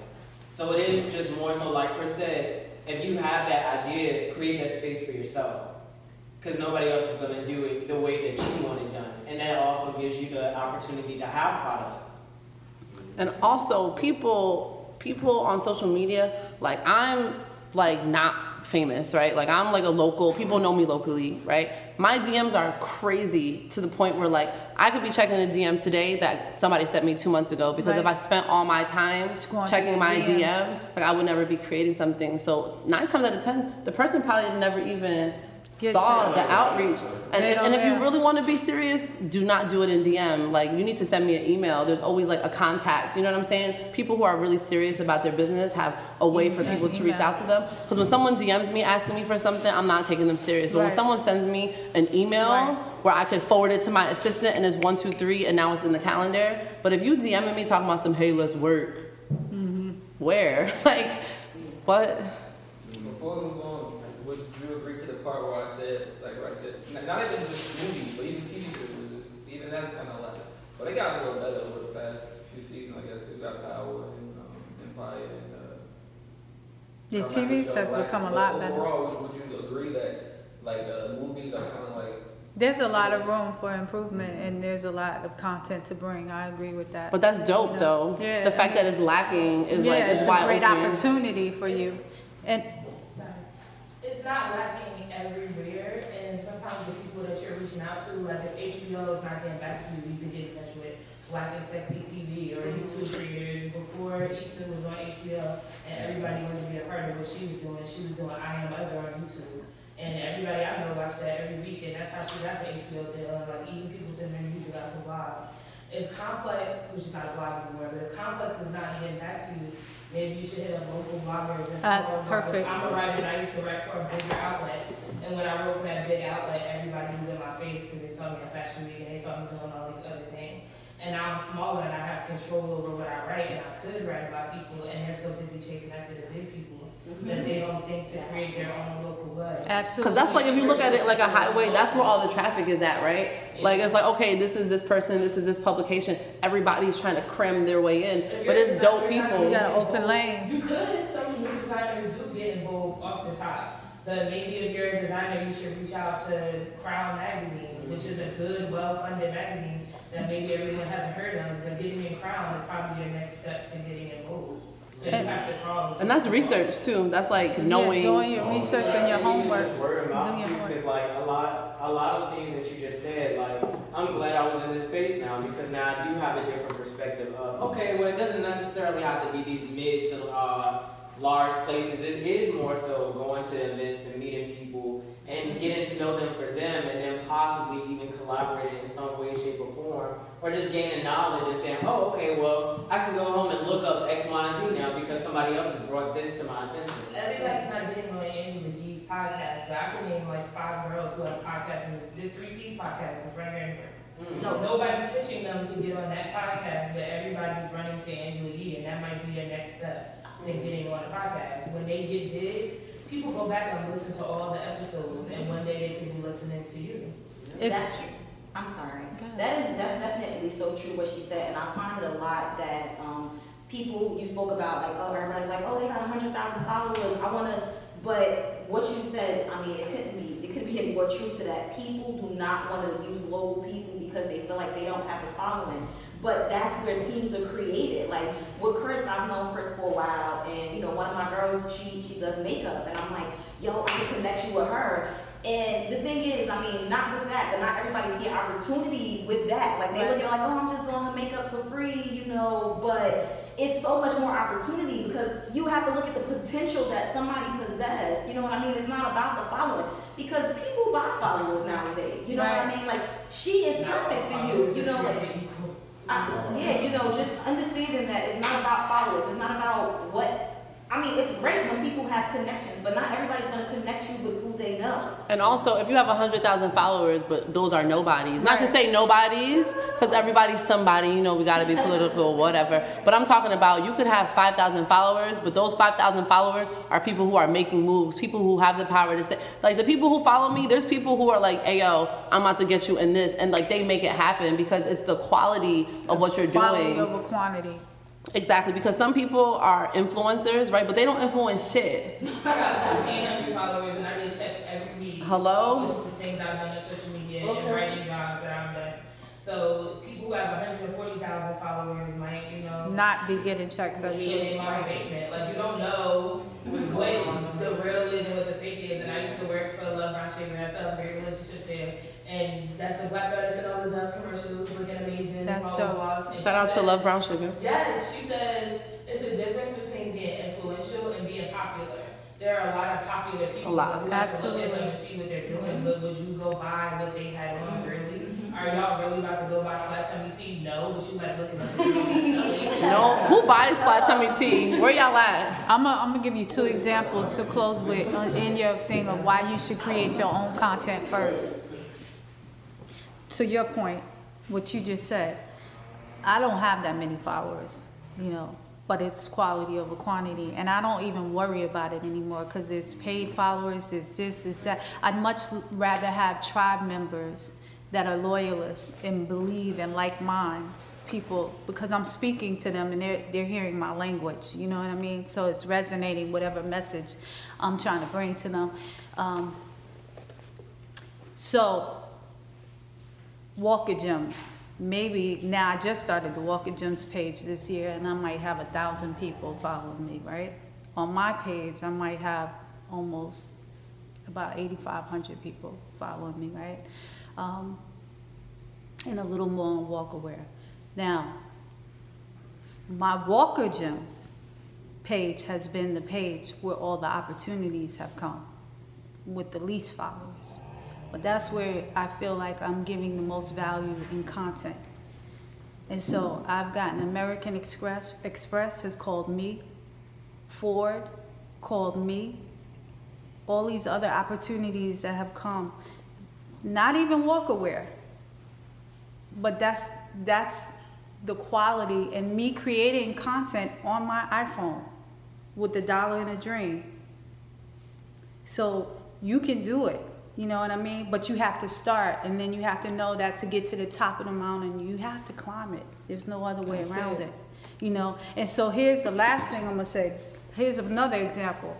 So it is just more so, like Chris said, if you have that idea, create that space for yourself because nobody else is going to do it the way that you want it done. And that also gives you the opportunity to have product. and also people people on social media. Like I'm like not famous, right? Like I'm like a local. People know me locally, right? My DMs are crazy to the point where like I could be checking a DM today that somebody sent me two months ago because if I spent all my time checking my DMs. DM, like I would never be creating something. So nine times out of ten, the person probably never even Gets saw the outreach. And, They and if you really want to be serious, do not do it in DM. Like you need to send me an email. There's always like a contact. You know what I'm saying? People who are really serious about their business have a way for people to reach out to them. Because when someone DMs me asking me for something, I'm not taking them serious. But when someone sends me an email Right. where I could forward it to my assistant and it's one, two, three, and now it's in the calendar. But if you DMing me talking about some, hey, let's work. Mm-hmm. Where? like, what? Before we move on, would you agree to the part where I said, like where I said, not- not even just movies, but even TV shows, even that's kind of like, but they got a little better over the past few seasons, I guess. We got Power and um, Empire and. Uh, The Carmichael TV Show. stuff Like, become a but lot better. Overall, would, would you agree that like uh, movies are kind of like There's a lot of room for improvement and there's a lot of content to bring. I agree with that. But that's dope Yeah. though. Yeah, the I fact mean- that it's lacking is yeah, like it's it's a great open. opportunity for you. And Sorry. It's not lacking everywhere, and sometimes the people that you're reaching out to, like if HBO is not getting back to you, you can get in touch with Black and Sexy TV or YouTube creators. Before Issa was on HBO, and everybody wanted to be a part of what she was doing, she was doing I Am Other on YouTube. And everybody I know watched that every week, and that's how she got the HBO deal. Like even people sitting there using out to blogs. If Complex, which is not a blog anymore, but if Complex is not getting back to you, maybe you should hit a local blogger. and Uh, perfect. I'm a writer and I used to write for a bigger outlet. And when I wrote for that big outlet, everybody knew in my face because they saw me at Fashion Week and they saw me doing all these other things. And now I'm smaller and I have control over what I write and I could write about people and they're so busy chasing after the big people mm-hmm. that they don't think to create their own local buzz. absolutely. Because that's like if you look at it like a highway, that's where all the traffic is at, right? Like it's like okay, this is this person, this is this publication. Everybody's trying to cram their way in, If but it's a dope designer, people. You gotta open involved. lanes. You could, some new designers do get involved off the top. But maybe if you're a designer, you should reach out to Crown Magazine, which is a good, well-funded magazine that maybe everyone hasn't heard of. But getting in Crown is probably your next step to getting involved. So you And- have to crawl. And that's research too. That's like knowing. Yeah, doing your research and your homework. Just word of mouth too, homework. because like a lot, a lot of things that you just said, like I'm glad I was in this space now because now I do have a different perspective of okay, well it doesn't necessarily have to be these mid to uh, large places. It is more so going to events and meeting people and getting to know them for them, and then possibly even collaborating in some way, shape, or form, or just gaining knowledge and saying, oh, okay, well I can go home and look up X, Y, and Z now because somebody else has brought this to my attention. Everybody's not getting on Angela Yee's podcast, but I can name like five girls who have podcasts, and this three piece podcast is right here. Mm. No, Nobody's pitching them to get on that podcast, but everybody's running to Angela Yee, and that might be your next step to getting on a podcast. When they get big, people go back and listen to all the episodes, and one day they could be listening to you. It's- That, I'm sorry. That is, that's definitely so true what she said, and I find it a lot that, um, people, you spoke about, like, oh, everybody's like, oh, they got a hundred thousand followers, I wanna, but what you said, I mean, it couldn't be, it couldn't be any more true to that. People do not wanna use local people because they feel like they don't have a following. But that's where teams are created. Like with Chris, I've known Chris for a while, and you know, one of my girls, she she does makeup, and I'm like, yo, I can connect you with her. And the thing is, I mean, not with that, but not everybody see opportunity with that. Like they look at like, oh, I'm just doing her makeup for free, you know. But it's so much more opportunity because you have to look at the potential that somebody possess. You know what I mean? It's not about the following because people buy followers nowadays. You know what I mean? Like she is perfect for you. You know, like I, yeah, you know, just understanding that it's not about followers. It's not about what. I mean, it's great when people have connections, but not everybody's gonna connect you with who they know. And also, if you have 100,000 followers, but those are nobodies, not to say nobodies, because everybody's somebody, you know, we gotta be political, whatever. But I'm talking about you could have 5,000 followers, but those 5,000 followers are people who are making moves, people who have the power to say, like the people who follow me, there's people who are like, hey yo, I'm about to get you in this, and like they make it happen because it's the quality of what you're Quality doing. over quantity. Exactly, because some people are influencers, right? But they don't influence shit. I got fourteen hundred followers, and I get checks every week. Hello? with The things I've done on social media Okay. and writing jobs that I've done. So people who have hundred and forty thousand followers might, you know. Not be getting checks every be in week. basement. Like you don't know what the real is and what the fake is. And I used to work for Love Brown Sugar. I still have a great relationship there. And that's the black girl that said all the Dove commercials, looking amazing, That's dope. walls. Shout out to Love Brown Sugar. Yes, she says it's a difference between being influential and being popular. There are a lot of popular people A lot. who like to look at Absolutely. them and see what they're doing, mm-hmm. but would you go buy what they had on mm-hmm. really? Mm-hmm. Are y'all really about to go buy flat tummy tea? No, but you might look at the video. No, who buys flat tummy tea? Where y'all at? I'm gonna, I'm gonna give you two examples to close with in your thing of why you should create your own content first. To your point, what you just said, I don't have that many followers, you know, but it's quality over quantity, and I don't even worry about it anymore because it's paid followers, it's this, it's that. I'd much rather have tribe members that are loyalists and believe in like minds, people, because I'm speaking to them and they're, they're hearing my language, you know what I mean? So it's resonating whatever message I'm trying to bring to them. Um, so, Walker Gems. Maybe now I just started the Walker Gems page this year and I might have a thousand people following me, right? On my page, I might have almost about 8,500 people following me, right? Um, and a little more on Walker Wear. Now, my Walker Gems page has been the page where all the opportunities have come with the least followers. But that's where I feel like I'm giving the most value in content. And so I've gotten American Express, Express has called me, Ford called me, all these other opportunities that have come. Not even Walker Wear, but that's that's the quality and me creating content on my iPhone with the dollar and a dream. So you can do it, you know what I mean? But you have to start, and then you have to know that to get to the top of the mountain, you have to climb it. There's no other way That's around it. it, you know. And so here's the last thing I'm gonna say. Here's another example.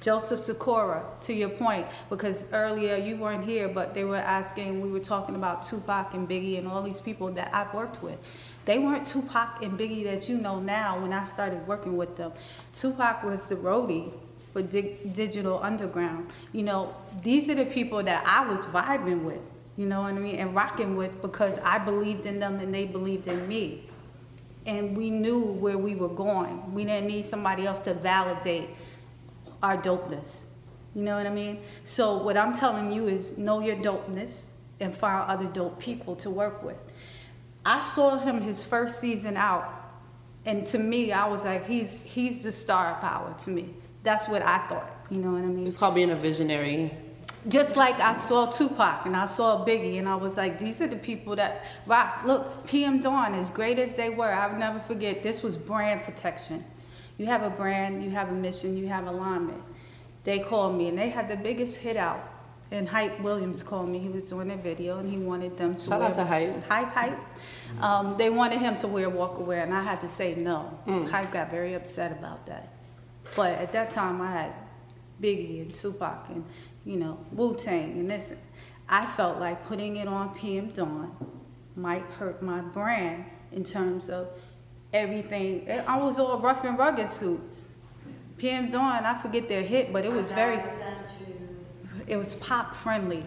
Joseph Sikora, to your point, because earlier you weren't here, but they were asking, we were talking about Tupac and Biggie and all these people that I've worked with. They weren't Tupac and Biggie that you know now when I started working with them. Tupac was the roadie for Dig- Digital Underground. You know, these are the people that I was vibing with, you know what I mean, and rocking with because I believed in them and they believed in me. And we knew where we were going. We didn't need somebody else to validate our dopeness. You know what I mean? So what I'm telling you is know your dopeness and find other dope people to work with. I saw him his first season out, and to me, I was like, he's he's the star power to me. That's what I thought. You know what I mean? It's called being a visionary. just like I saw Tupac and I saw Biggie, and I was like, these are the people that rock. Look, PM Dawn, as great as they were, I'll never forget. This was brand protection. You have a brand, you have a mission, you have alignment. They called me, and they had the biggest hit out. And Hype Williams called me. He was doing a video, and he wanted them to Shout wear out to Hype. Hype, hype. Um, they wanted him to wear Walker wear, and I had to say no. Mm. Hype got very upset about that. But at that time, I had Biggie and Tupac and, you know, Wu Tang and this. I felt like putting it on PM Dawn might hurt my brand in terms of everything. I was all rough and rugged suits. PM Dawn, I forget their hit, but it was very, it was pop friendly,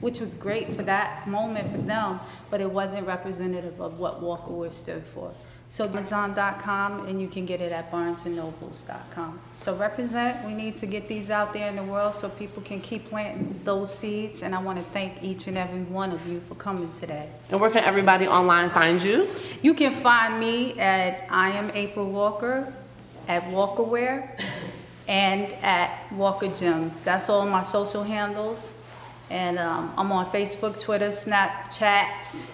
which was great for that moment for them, but it wasn't representative of what Walker Wear stood for. So Amazon.com and you can get it at BarnesandNobles.com. So represent. We need to get these out there in the world so people can keep planting those seeds. And I want to thank each and every one of you for coming today. And where can everybody online find you? You can find me at I am April Walker at Walkerware and at Walker Gems. That's all my social handles. And um, I'm on Facebook, Twitter, Snapchat,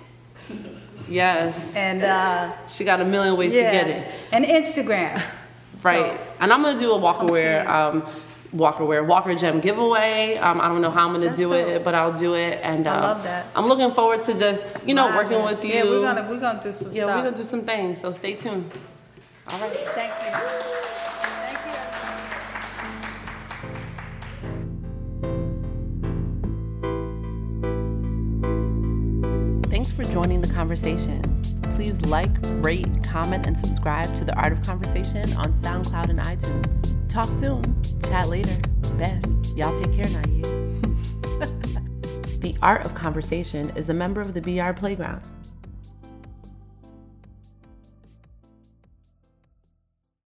Yes. and uh, She got a million ways yeah, to get it. and Instagram. Right. So- and I'm gonna do a Walker Wear, um, Walker Wear, Walker Gem giveaway. Um, I don't know how I'm gonna That's do dope. it, but I'll do it. And I um, love that. I'm looking forward to just, you know, working with you. Yeah, we're gonna we're gonna do some Yeah, stuff. we're gonna do some things. So stay tuned. All right. Thank you. Thanks for joining the conversation. Please like, rate, comment, and subscribe to The Art of Conversation on SoundCloud and iTunes. Talk soon. Chat later. Best. Y'all take care now, you. the Art of Conversation is a member of the BR Playground.